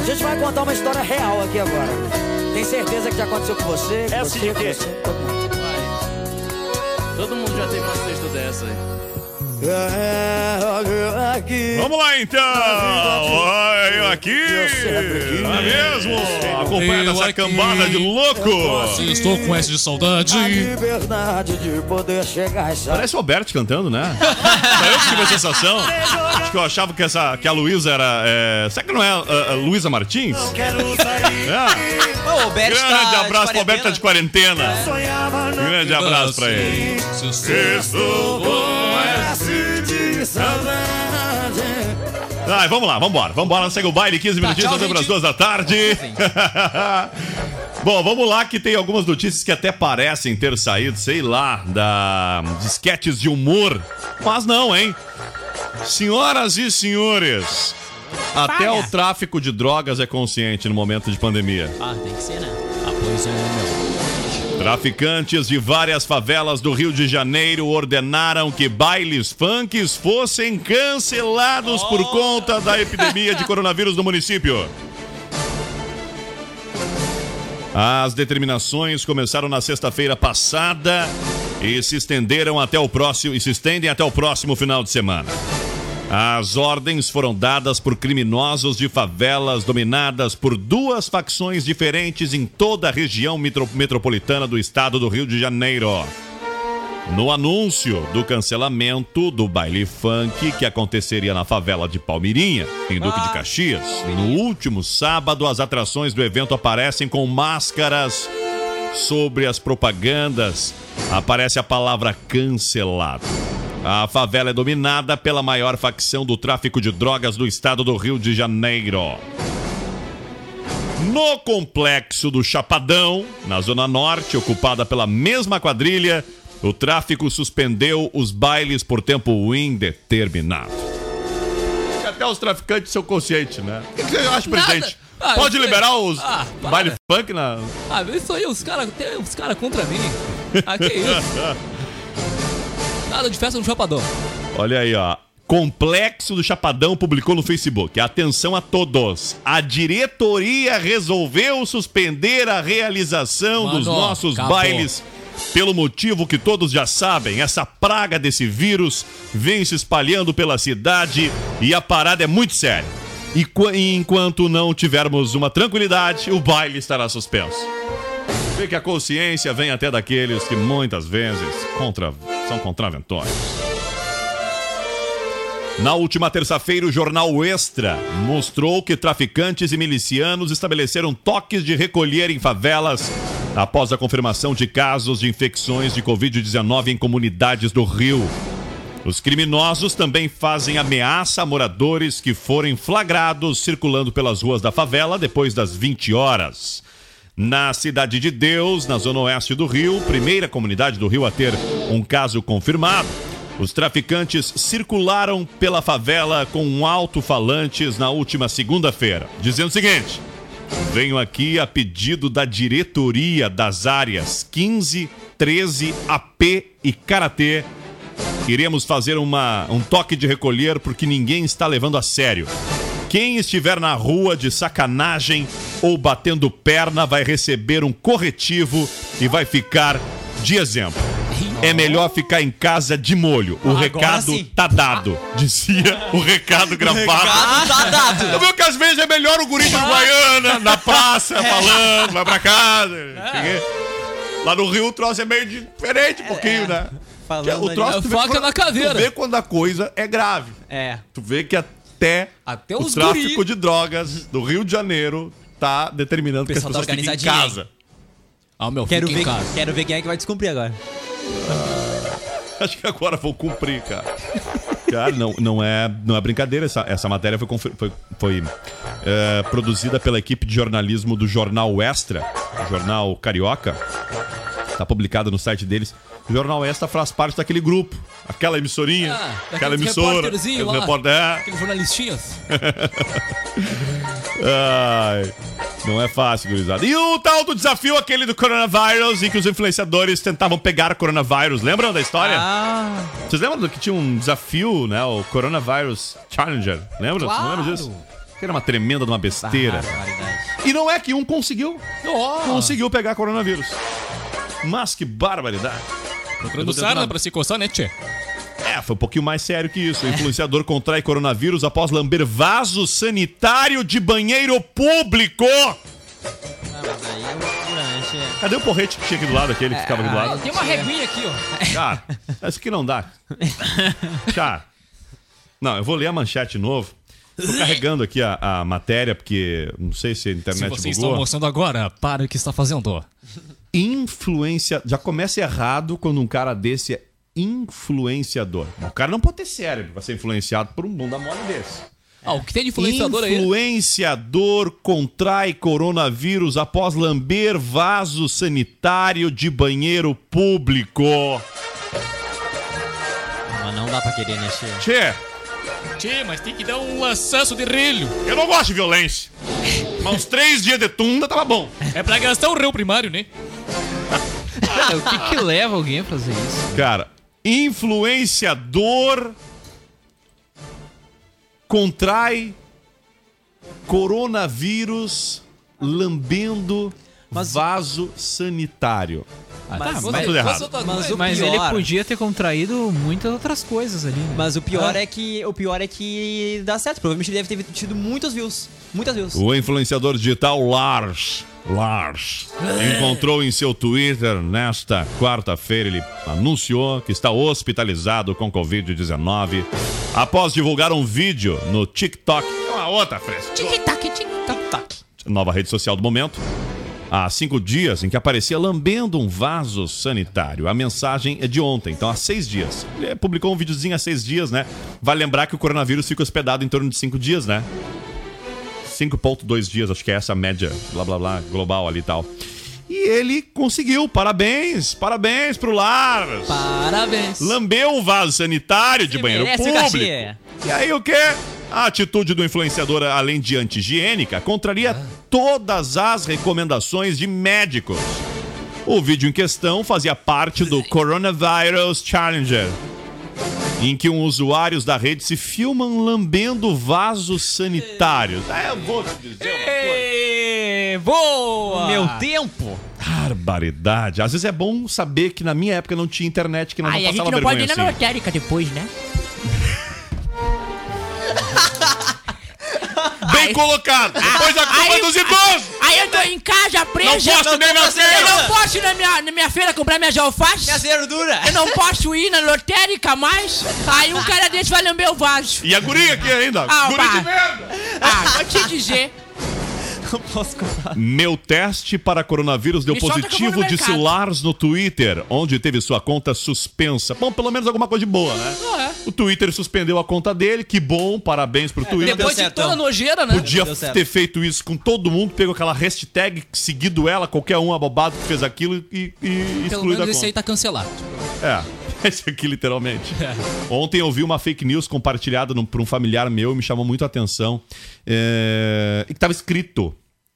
A gente vai contar uma história real aqui agora. Tem certeza que já aconteceu com você? com Essa você, de quê? você, todo mundo. Todo mundo já teve uma cesta dessa aí. Vamos lá então! Olha eu aqui! Não é mesmo? Acompanhando essa cambada de louco! estou com essa de saudade. A liberdade de poder chegar e sair. Parece o Alberto cantando, né? Só eu que tive a sensação. Acho que eu achava que, essa, que a Luísa era. É... Será que não é a, a Luísa Martins? Quero sair. É. Ô, Grande tá de abraço pro Alberto tá de quarentena. Não Grande abraço pra ele. Estou de saudade. Ai, vamos lá, vambora. Vambora, segue o baile, 15 minutinhos, tchau, até para as duas da tarde. Bom, vamos lá que tem algumas notícias que até parecem ter saído, sei lá, da de esquetes de humor. Mas não, hein? Senhoras e senhores, até o tráfico de drogas é consciente no momento de pandemia. Ah, tem que ser, né? Ah, pois é, meu. Traficantes de várias favelas do Rio de Janeiro ordenaram que bailes funks fossem cancelados por conta da epidemia de coronavírus no município. As determinações começaram na sexta-feira passada e se estenderam até o próximo e se estendem até o próximo final de semana. As ordens foram dadas por criminosos de favelas dominadas por duas facções diferentes em toda a região metro- metropolitana do estado do Rio de Janeiro. No anúncio do cancelamento do baile funk que aconteceria na favela de Palmirinha, em Duque de Caxias, no último sábado, as atrações do evento aparecem com máscaras. Sobre as propagandas, aparece a palavra cancelado. A favela é dominada pela maior facção do tráfico de drogas do estado do Rio de Janeiro. No complexo do Chapadão, na Zona Norte, ocupada pela mesma quadrilha, o tráfico suspendeu os bailes por tempo indeterminado. Até os traficantes são conscientes, né? O que você acha, presidente? Ah, Pode liberar os Ah, baile funk na. Ah, isso aí, os caras tem os cara contra mim. Ah, que isso? Nada de festa no Chapadão. Olha aí, ó. Complexo do Chapadão publicou no Facebook. Atenção a todos. A diretoria resolveu suspender a realização Mano, dos nossos acabou. bailes. Pelo motivo que todos já sabem, essa praga desse vírus vem se espalhando pela cidade e a parada é muito séria. E qu- enquanto não tivermos uma tranquilidade, o baile estará suspenso. Vê que a consciência vem até daqueles que muitas vezes contra- são contraventórios. Na última terça-feira, o jornal Extra mostrou que traficantes e milicianos estabeleceram toques de recolher em favelas após a confirmação de casos de infecções de Covid-19 em comunidades do Rio. Os criminosos também fazem ameaça a moradores que forem flagrados circulando pelas ruas da favela depois das 20 horas. Na Cidade de Deus, na zona oeste do Rio, primeira comunidade do Rio a ter um caso confirmado, os traficantes circularam pela favela com alto-falantes na última segunda-feira, dizendo o seguinte: Venho aqui a pedido da diretoria das áreas 15, 13, AP e Karatê. Iremos fazer uma, um toque de recolher porque ninguém está levando a sério. Quem estiver na rua de sacanagem ou batendo perna vai receber um corretivo e vai ficar de exemplo. É melhor ficar em casa de molho. O Agora recado sim. tá dado. Dizia o recado gravado. recado tá dado. Eu vi que às vezes é melhor o guri de Uruguaiana, na praça, falando, vai pra casa. Cheguei. Lá no Rio o troço é meio diferente um pouquinho, né? Falando o troço ali. Faca quando- na caveira. Tu vê quando a coisa é grave. É. Tu vê que até, Até o tráfico guri. de drogas do Rio de Janeiro tá determinando que as tá pessoas fiquem em casa. Ah, meu, Quero ver, casa. quero ver quem é que vai descumprir agora. Acho que agora vou cumprir, cara. Cara, não, não, é, não é brincadeira. Essa, essa matéria foi, foi, foi, é, produzida pela equipe de jornalismo do Jornal Extra, Jornal Carioca. Tá publicada no site deles. O Jornal Extra faz parte daquele grupo, aquela emissorinha, Ah, aquela emissora. aquele lá. repórter- é. Aqueles jornalistinhas. Ai, não é fácil, gurizada. E o tal do desafio, aquele do coronavírus, em que os influenciadores tentavam pegar o coronavírus. Lembram da história? Ah, Vocês lembram do que tinha um desafio, né? O Coronavirus Challenger. Lembram? Vocês lembram disso? Que era uma tremenda de uma besteira. barbaridade. E não é que um conseguiu. Oh, Conseguiu pegar coronavírus. Mas que barbaridade. procurando sarna pra se coçar, né, tchê? É, foi um pouquinho mais sério que isso. O influenciador contrai coronavírus após lamber vaso sanitário de banheiro público. Ah, mas aí é loucura, né, Tchê? Cadê o porrete que tinha aqui do lado, aquele que ficava aqui do lado? Tem uma reguinha aqui, ó. Cara, isso aqui não dá. Cara, não, eu vou ler a manchete de novo. Tô carregando aqui a, a matéria, porque não sei se a Se internet você está bugou. almoçando agora, para o que está fazendo. Influência. Já começa errado quando um cara desse é influenciador. O cara não pode ter cérebro pra ser influenciado por um bunda mole desse. Ah, o que tem de influenciador aí? Influenciador contrai coronavírus após lamber vaso sanitário de banheiro público. Mas não dá pra querer, né, Che? Tchê, Tchê, mas tem que dar um lançanço de rilho. eu não gosto de violência. Mas uns três dias de tunda tava bom. É pra gastar o réu primário, né? Cara, o que que leva alguém a fazer isso? Cara, influenciador contrai coronavírus lambendo vaso sanitário. Ah, Mas- tá, mas- mas, tudo errado. Mas, mas, o mas pior, ele podia ter contraído muitas outras coisas ali, né? Mas o pior é que o pior é que dá certo. Provavelmente ele deve ter tido muitos views. Muitas views. O influenciador digital Lars, Lars, encontrou em seu Twitter nesta quarta-feira, ele anunciou que está hospitalizado com Covid-19 após divulgar um vídeo no TikTok. É uma outra fresca. Tic-tac, tic-tac. nova rede social do momento. Há cinco dias em que aparecia lambendo um vaso sanitário. A mensagem é de ontem, então há seis dias. Ele publicou um videozinho há seis dias, né? Vai lembrar que o coronavírus fica hospedado em torno de cinco dias, né? 5.2 dias, acho que é essa a média, blá blá blá, global ali e tal. E ele conseguiu, parabéns, parabéns pro Lars. Parabéns. Lambeu um vaso sanitário de banheiro merece o público. cachê. E aí o quê? A atitude do influenciador, além de anti-higiênica, contraria todas as recomendações de médicos. O vídeo em questão fazia parte do Coronavirus Challenger, em que um usuários da rede se filmam lambendo vasos sanitários. É, eu vou te dizer uma coisa. Ê, boa! Meu tempo! Barbaridade. Às vezes é bom saber que na minha época não tinha internet, que não, Aí não a gente passava não pode vergonha ir na assim. lotérica depois, né? Bem colocado. Depois a culpa aí- dos idosos. Aí eu tô em casa preso. Não posso nem na Eu feira. não posso ir na minha, na minha feira comprar minhas alfaces. Minhas verduras! Eu não posso ir na lotérica mais. Aí um cara desse vai lamber o vaso. E a guria aqui ainda. Ah, guria de merda. Ah, vou te dizer. Não posso comprar. Meu teste para coronavírus deu Me positivo, no disse. Lars no Twitter, onde teve sua conta suspensa. Bom, pelo menos alguma coisa de boa, né? O Twitter suspendeu a conta dele, que bom, parabéns pro Twitter. Depois de toda a nojeira, né? Podia ter feito isso com todo mundo, pegou aquela hashtag, seguido ela, qualquer um abobado que fez aquilo e, e excluído a conta. aí tá cancelado. É, esse aqui literalmente. Ontem eu vi uma fake news compartilhada num- por um familiar meu e me chamou muito a atenção. É, e que tava escrito.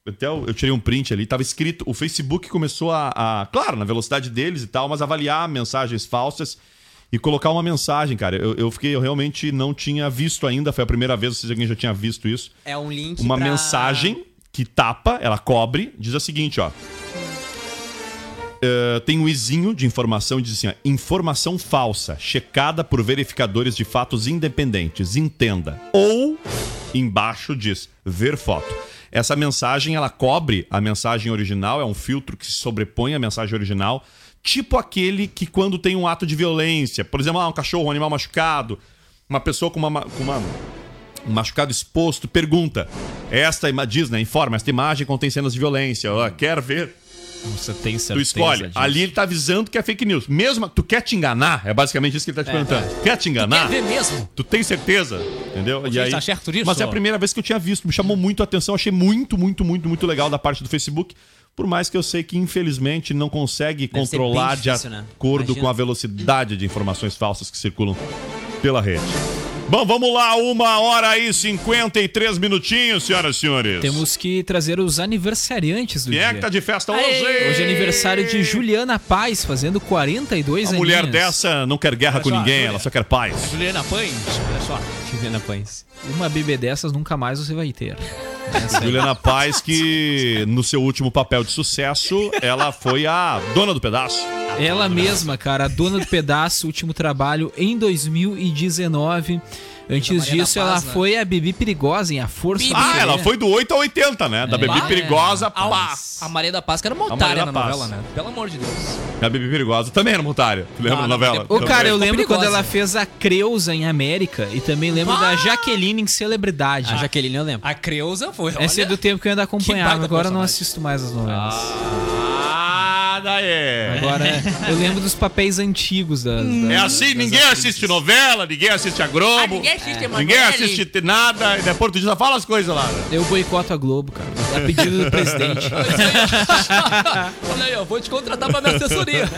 Até eu, eu tirei um print ali, tava escrito. O Facebook começou a, a, claro, na velocidade deles e tal, mas avaliar mensagens falsas e colocar uma mensagem, cara. Eu, eu fiquei, eu realmente não tinha visto ainda, foi a primeira vez, não sei se alguém já tinha visto isso. É um link Uma pra- mensagem que tapa, ela cobre, diz a seguinte, ó. Eh, tem um izinho de informação e diz assim: ó, informação falsa, checada por verificadores de fatos independentes. Entenda. Ou embaixo diz ver foto. Essa mensagem ela cobre a mensagem original, é um filtro que se sobrepõe à mensagem original, tipo aquele que quando tem um ato de violência, por exemplo, ah, um cachorro, um animal machucado, uma pessoa com uma, ma- com uma um machucado exposto, pergunta. Esta diz, né? Informa, esta imagem contém cenas de violência. Quer ver? Você tem certeza Tu escolhe. disso. Ali ele tá avisando que é fake news. Mesmo, tu quer te enganar? É basicamente isso que ele tá te perguntando. Quer te enganar? Quer ver mesmo? Tu tem certeza? Entendeu? Você está certo disso? Mas é a primeira vez que eu tinha visto. Me chamou muito a atenção. Achei muito, muito, muito, muito legal da parte do Facebook. Por mais que eu sei que, infelizmente, não consegue Deve controlar difícil, de né? acordo Imagina. com a velocidade de informações falsas que circulam pela rede. Bom, vamos lá. Uma hora e 53 minutinhos, senhoras e senhores. Temos que trazer os aniversariantes do Quem dia. é que tá de festa hoje? Hoje é aniversário de Juliana Paz, fazendo 42 Uma mulher aninhos. dessa não quer guerra Olha com só, ninguém, Júlia. ela só quer paz. Juliana Pães, olha só. Juliana Pães. Uma bebê dessas nunca mais você vai ter. Aí. Juliana Paz, que no seu último papel de sucesso, ela foi a dona do pedaço. Ela mesma, cara, a dona do pedaço, último trabalho em 2019. Antes disso, Paz, ela né? foi a Bibi Perigosa em A Força do Ah, ela foi do 8 a 80, né? Da Bebê Ah, Perigosa, A, pá. a Maria da Paz que era uma otária na Paz. novela, né? Pelo amor de Deus. A Bebê Perigosa também era montária. Tu lembra Ah, da novela? Ô, cara, eu lembro perigosa. quando ela fez a Creuza em América e também lembro da Jaqueline em Celebridade. A Jaqueline eu lembro. A Creuza foi. Essa é olha- do tempo que eu ainda acompanhava, agora eu não assisto mais as novelas. Ah, daí. Agora, eu lembro dos papéis antigos das. das É assim, das ninguém atrizes. assiste novela, ninguém assiste a Globo. Ah, ninguém assiste Emanuele. Ninguém assiste nada, e depois tu já fala as coisas lá. Eu boicoto a Globo, cara. É pedido do presidente. Olha aí, ó, vou te contratar pra minha assessoria.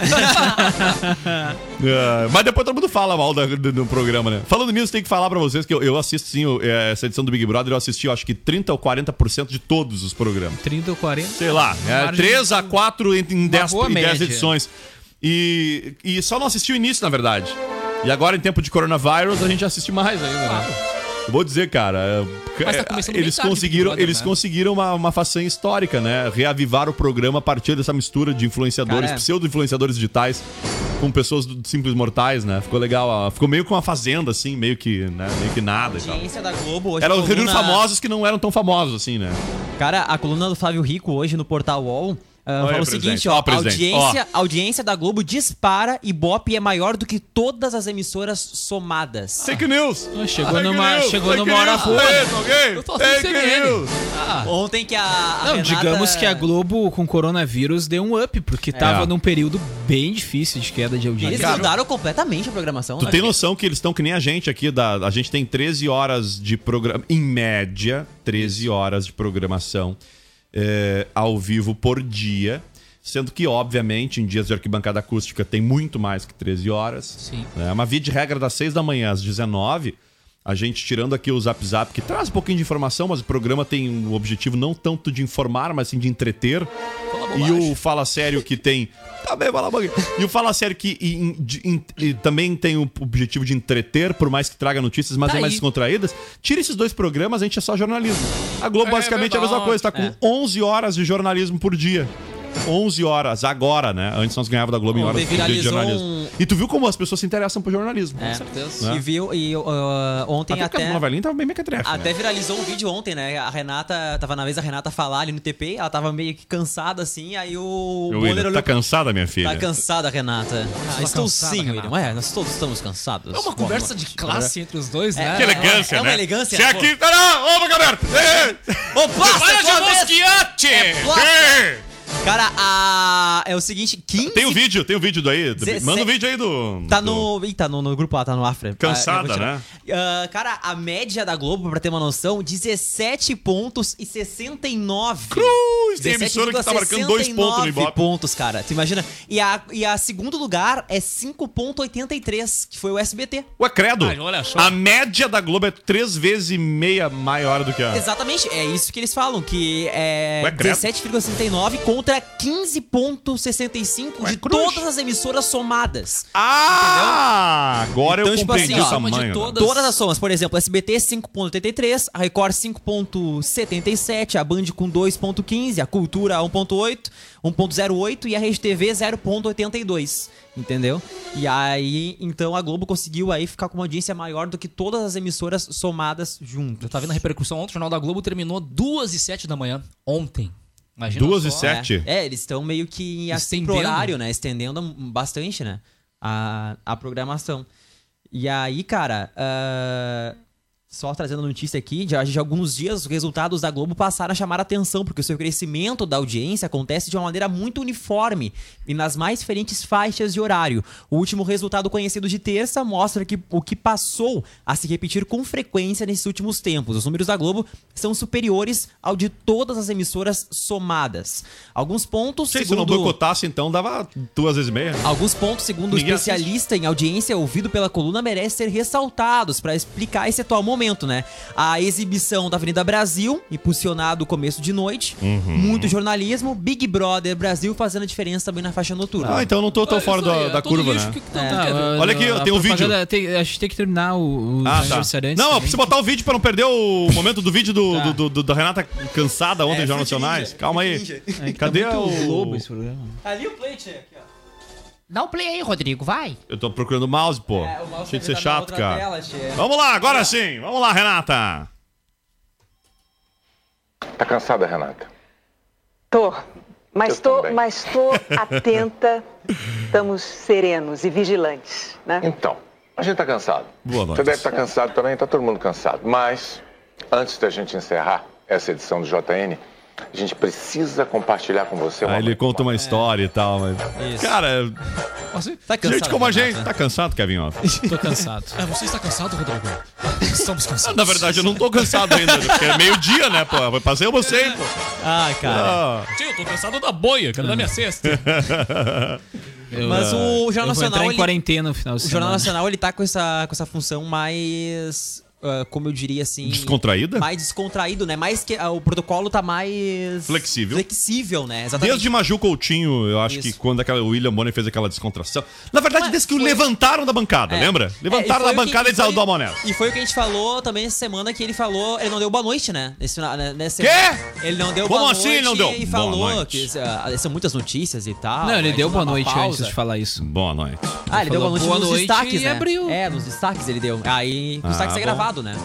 É, mas depois todo mundo fala mal da- do, do programa, né? Falando nisso, tem que falar pra vocês que eu, eu assisto sim o- é, essa edição do Big Brother, eu assisti, eu acho que 30 ou 40% de todos os programas. 30 ou 40? Sei lá, é, Margem 3 a 4 em, em 10, boa em 10 média. edições. E, e só não assisti o início, na verdade. E agora, em tempo de coronavírus, a gente assiste mais ainda, né? Eu vou dizer, cara, é, tá é, eles conseguiram, Brother, eles né? conseguiram uma, uma façanha histórica, né? Reavivar o programa a partir dessa mistura de influenciadores, Cara, é. pseudo-influenciadores digitais com pessoas do- simples mortais, né? Ficou legal. Ficou meio com uma fazenda, assim, meio que, né? Meio que nada e tal. Audiência da Globo hoje. Eram a os coluna- famosos que não eram tão famosos, assim, né? Cara, a coluna do Flávio Rico hoje no Portal UOL. Ah, Olha, fala o seguinte, Ó, ó, audiência, a audiência da Globo dispara e Bop é maior do que todas as emissoras somadas. Fake news! Ah, Chegou Fake numa, news, chegou numa hora boa. Eu tô Fake news. Ah, Ontem que a, a Não, Renata- digamos que a Globo com coronavírus deu um up, porque tava É. num período bem difícil de queda de Eles audiência. mudaram completamente a programação. Tu né? tem noção que eles estão que nem a gente aqui, da, a gente tem 13 horas de programa, em média, 13 horas de programação é, ao vivo por dia. Sendo que, obviamente, em dias de arquibancada acústica tem muito mais que 13 horas. Sim. É uma via de regra das 6 da manhã às 19 a gente tirando aqui o Zap Zap, que traz um pouquinho de informação, mas o programa tem um objetivo não tanto de informar, mas sim de entreter. E o Fala Sério que tem. Também fala. E o Fala Sério que também tem o objetivo de entreter, por mais que traga notícias, mas Tá é mais aí. descontraídas. Tira esses dois programas, a gente é só jornalismo. A Globo É basicamente é a mesma coisa, tá com 11 horas de jornalismo por dia. 11 horas, agora, né? Antes nós ganhávamos da Globo em horas de jornalismo. um- E tu viu como as pessoas se interessam por jornalismo. É. Né? E viu, e uh, ontem Até, porque até. a Novelinha tava bem mequetrefe, né? Até viralizou um vídeo ontem, né? A Renata, tava na vez a Renata falar ali no TP, ela tava meio que cansada assim, aí o Ô, Bonner William, olhou tá cansada, minha filha? Tá cansada, Renata. Ah, Tá estou cansada, sim, Renata. William. É, nós todos estamos cansados. É uma conversa de classe entre os dois, É, né? Que elegância, é uma né? elegância, Se pô. aqui. Tá lá, ô! Opa, Olha de você mosquiante! Cara, a... é o seguinte, 15... Tem o vídeo, tem o vídeo daí. do- Manda o vídeo aí do. Tá do- no. Ih, tá no, no grupo lá, tá no Afra. Cansada, Ah, né? Ah, cara, a média da Globo, pra ter uma noção, 17 pontos e 69. Cruz! Tem emissora que tá marcando dois pontos no 17,69 Ibope. pontos, cara. Tu imagina? E a, e a segundo lugar é 5,83, que foi o SBT. Ué, credo. Ai, olha só. A média da Globo é três vezes e meia maior do que a. Exatamente, é isso que eles falam, que é Ué, credo. 17,69 contra 15,65 de todas as emissoras somadas. Ah! Agora Então, eu tipo compreendi assim, o soma de tamanho. né? todas- Todas as somas, por exemplo, SBT 5.83, a Record 5.77, a Band com 2.15, a Cultura 1.8, 1.08 e a Rede TV 0.82, entendeu? E aí, então a Globo conseguiu aí ficar com uma audiência maior do que todas as emissoras somadas juntas. Eu tava vendo a repercussão ontem, o Jornal da Globo terminou 2 e 7 da manhã, ontem. Imagina Duas e só. sete. É, é, eles estão meio que assim pro horário, né? Estendendo bastante, né? A, a programação. E aí, cara, ah, só trazendo a notícia aqui, já de alguns dias os resultados da Globo passaram a chamar a atenção, porque o seu crescimento da audiência acontece de uma maneira muito uniforme e nas mais diferentes faixas de horário. O último resultado conhecido de terça mostra que o que passou a se repetir com frequência nesses últimos tempos. Os números da Globo são superiores ao de todas as emissoras somadas. Alguns pontos, Sei, se não segundo... boicotasse, então dava duas vezes e meia. Alguns pontos, segundo o especialista em audiência ouvido pela coluna, merecem ser ressaltados para explicar esse atual momento, né? A exibição da Avenida Brasil, impulsionado o começo de noite, Uhum. muito jornalismo, Big Brother Brasil fazendo a diferença também na faixa noturna. Ah, então eu não tô tão Olha fora da, é da curva, lixo né? que- que É. Olha aqui, tem um vídeo. tem- a gente tem que terminar o, os Ah, tá. Não, preciso botar o vídeo pra não perder o momento do vídeo do, Tá. do- do- da Renata cansada ontem É, em Jornal Nacionais. Calma aí. É tá Cadê muito o. Globo esse programa. Ali o play, Tchê, aqui, ó. Dá um play aí, Rodrigo, vai. Eu tô procurando o mouse, pô. É, o mouse Achei de tá ser virado na chato, cara. tela. Vamos lá, agora sim. Vamos lá, Renata. Tá cansada, Renata? Tô, mas Eu tô, também. mas tô atenta. Estamos serenos e vigilantes, né? Então, a gente tá cansado. Boa noite. Você deve estar cansado também, tá todo mundo cansado. Mas, antes da gente encerrar essa edição do JN, A gente precisa compartilhar com você Aí ele conta uma história e tal, mas. Isso. Cara, Tá cansado, gente como a gente. né? Tá cansado, Kevin Off? Tô cansado. É, você está cansado, Rodrigo? Estamos cansados. Na verdade, eu não tô cansado ainda, porque é meio-dia, né, pô? Eu Passei você, pô. Ai, cara. Ah. Tio, eu tô cansado da boia, quero dar minha cesta. Eu- Mas o Jornal eu vou Nacional, ele- quarentena no final O Jornal. Nacional, ele tá com essa, com essa função mais... ah, como eu diria assim... Descontraída? Mais descontraído, né? Mais que... ah, o protocolo tá mais... Flexível. Flexível, né? Exatamente. Desde Maju Coutinho, eu acho que Isso. quando aquela, o William Bonner fez aquela descontração. Na verdade, desde que o levantaram da bancada, É. lembra? É, Levantaram foi da o que- bancada e foi- dão honesto. E foi o que a gente falou também essa semana que ele falou, ele não deu boa noite, né? Nesse, final- né, nessa Quê? Ele não deu Como boa assim noite ele não deu? e Boa falou noite. que ah, são muitas notícias e tal. Não, ele deu boa noite pausa. antes de falar isso. Boa noite. Ah, ele deu boa noite boa nos noite destaques, e né? abriu. É, nos destaques ele deu. Aí, os Ah, destaques é bom. Gravado, né?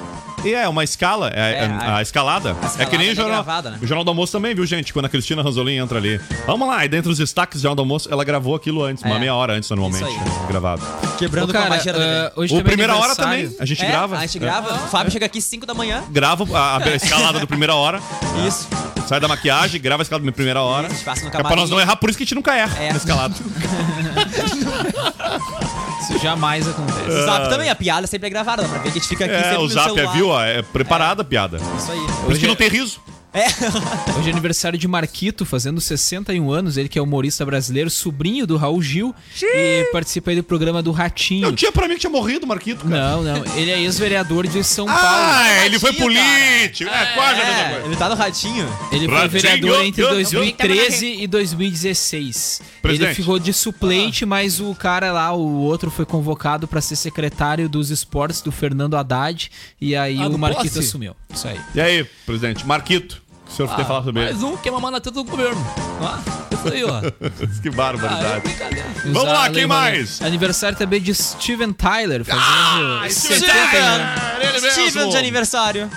E é uma escala, é, É, é a- a, escalada. a é que nem escalada o é jornal, gravada, né? o jornal do Almoço também, viu, gente? Quando a Cristina Ranzolin entra ali. Vamos lá, e dentro dos destaques do Jornal do Almoço, ela gravou aquilo antes, uma É. meia hora antes, normalmente, Isso aí. gravado. Quebrando Ô, com a cara, magia TV. hoje O é primeira hora também, a gente É, grava. A gente grava. O Fábio chega aqui 5 da manhã. Grava a, a escalada do primeira hora. Isso. Sai da maquiagem, grava a escalada da primeira hora. No É pra nós não errar, por isso que a gente nunca erra É. na escalada. Isso jamais acontece. O Zap também, a piada sempre é gravada, pra ver que a gente fica aqui É, sempre o no zap é, celular. viu? ó, É preparada a piada. Isso aí. Por isso que não tem riso. Hoje é aniversário de Marquito, fazendo 61 anos. Ele que é humorista brasileiro, sobrinho do Raul Gil. E participa aí do programa do Ratinho. Eu tinha pra mim que tinha morrido, Marquito, cara. Não, não. Ele é ex-vereador de São Ah, Paulo. ele foi político. É, quase a mesma É, coisa. ele tá no ratinho. Ele foi vereador entre eu- eu- 2013 e 2016. Presidente. Ele ficou de suplente, mas o cara lá, o outro, foi convocado pra ser secretário dos esportes do Fernando Haddad. E aí Ah, o Marquito Posse? assumiu. Isso aí. E aí, presidente? Marquito, o senhor tem Ah, falado sobre ele? mais um que é mamar na teta do governo. Ah, isso aí, ó. que Ah, é barbaridade. brincadeira. Vamos lá, quem mais? Aniversário também de Steven Tyler, fazendo Ah, 70 anos. Ele mesmo. Steven de aniversário.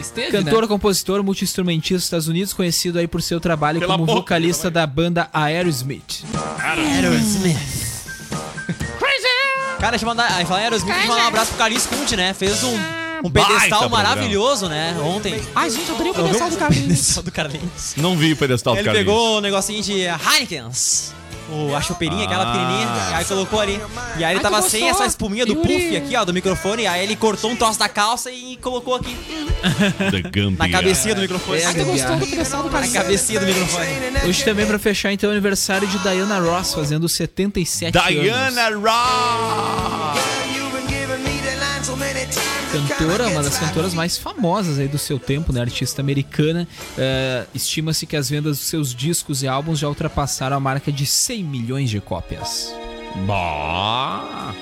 Esteve, Cantor, né? compositor, multi-instrumentista dos Estados Unidos, conhecido aí por seu trabalho Pela como boca, vocalista da banda Aerosmith. Cara, deixa eu mandar. Aí falar em Aerosmith, deixa eu mandar um abraço pro Carlinhos Conte, né? Fez um, um pedestal maravilhoso, né? Ontem. Ai, gente, eu adorei o pedestal do Carlinhos. pedestal do Carlinhos. Não vi o pedestal do Ele Carlinhos. pegou o negocinho de Heinekens. O, a chopeirinha, aquela Ah. pequenininha, aí colocou ali. E aí ele Ai, tava sem essa espuminha do Yuri. puff aqui, ó, do microfone. Aí ele cortou um troço da calça e colocou aqui na cabecinha do microfone. É, que gostou do pedestal do Na cabecinha do microfone. Hoje também pra fechar então o aniversário de Diana Ross, fazendo 77 anos. Diana Ross. Cantora, uma das cantoras mais famosas aí do seu tempo, né? Artista americana. É, Estima-se que as vendas dos seus discos e álbuns já ultrapassaram a marca de 100 milhões de cópias. Bah.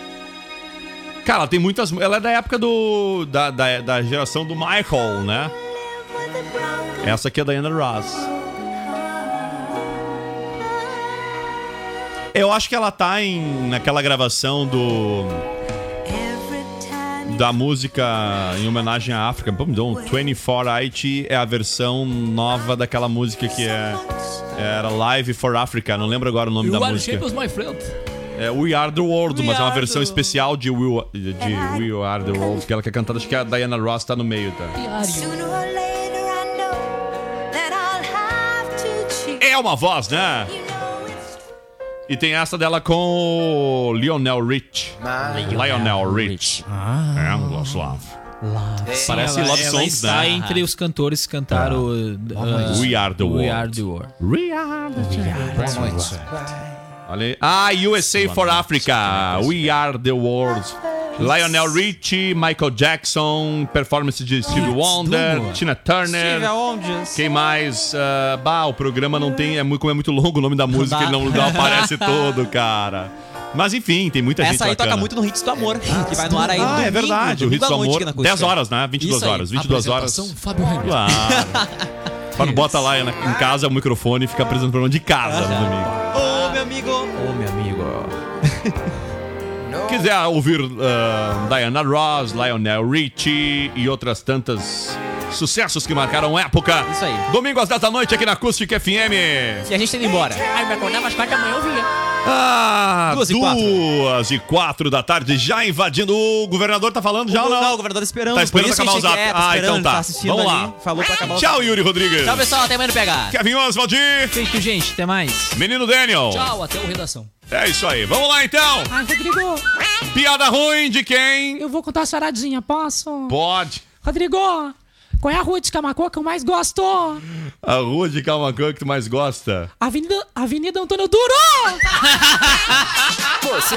Cara, tem muitas. Ela é da época do. Da, da, da geração do Michael, né? Essa aqui é da Diana Ross. Eu acho que ela tá em naquela gravação do da música em homenagem à África. Vamos dar um 24 Haiti é a versão nova daquela música que é era Live for Africa. Não lembro agora o nome You da música. My friend. É We Are the World, We mas é uma versão the- especial de, Will, de We Are the World, que ela quer cantar. Acho que a Diana Ross tá no meio, tá? É uma voz, né? E tem essa dela com o Lionel Rich. Lionel Rich. É um Lost Love. Parece ela, Love ela Songs, está né? entre os cantores que cantaram uh, We Are the We World. Are the World. We Are the World. Olha aí. Ah, USA for Africa. We Are the World. Lionel Richie, Michael Jackson, performance de Stevie Wonder, Tina Turner. Steve. Quem mais? Ah, bah, o programa não tem. É muito, como é muito longo o nome da música, ele não, não aparece todo, cara. Mas enfim, tem muita gente Essa aí bacana. toca muito no Hits do Amor, que vai no ar aí Ah, domingo, é verdade. O Hits do Amor, aqui na Acústica. 10 horas, né? 22 Isso aí. horas. 22 horas. Fábio. Claro. Quando bota lá na- em casa o microfone e fica apresentando o programa de casa no domingo. Quiser ouvir ah, Diana Ross, Lionel Richie e outras tantas Sucessos que marcaram época. Isso aí. Domingo às 10 da noite aqui na Acústica FM. E a gente tá indo embora. Ai, me acordar mais quatro da manhã eu via. Ah, Duas e quatro. duas e quatro da tarde, já invadindo. O governador tá falando já ou não? Não, o governador esperando. Tá esperando Por isso acabar o zap. quer, tá ah, esperando, então tá. tá Vamos ali, lá. falou pra acabar o Tchau. Yuri Rodrigues. Tchau, pessoal. Até amanhã no pegar. Kevin Oswald. Feito, gente. Até mais. Menino Daniel. Tchau, até o redação. É isso aí. Vamos lá então. Ai, Rodrigo, Piada ruim de quem? eu vou contar a charadinha, posso? Pode. Rodrigo, qual é a rua de Camacô que eu mais gosto? A rua de Calmacan que tu mais gosta. Avenida, Avenida Antônio Duro! Você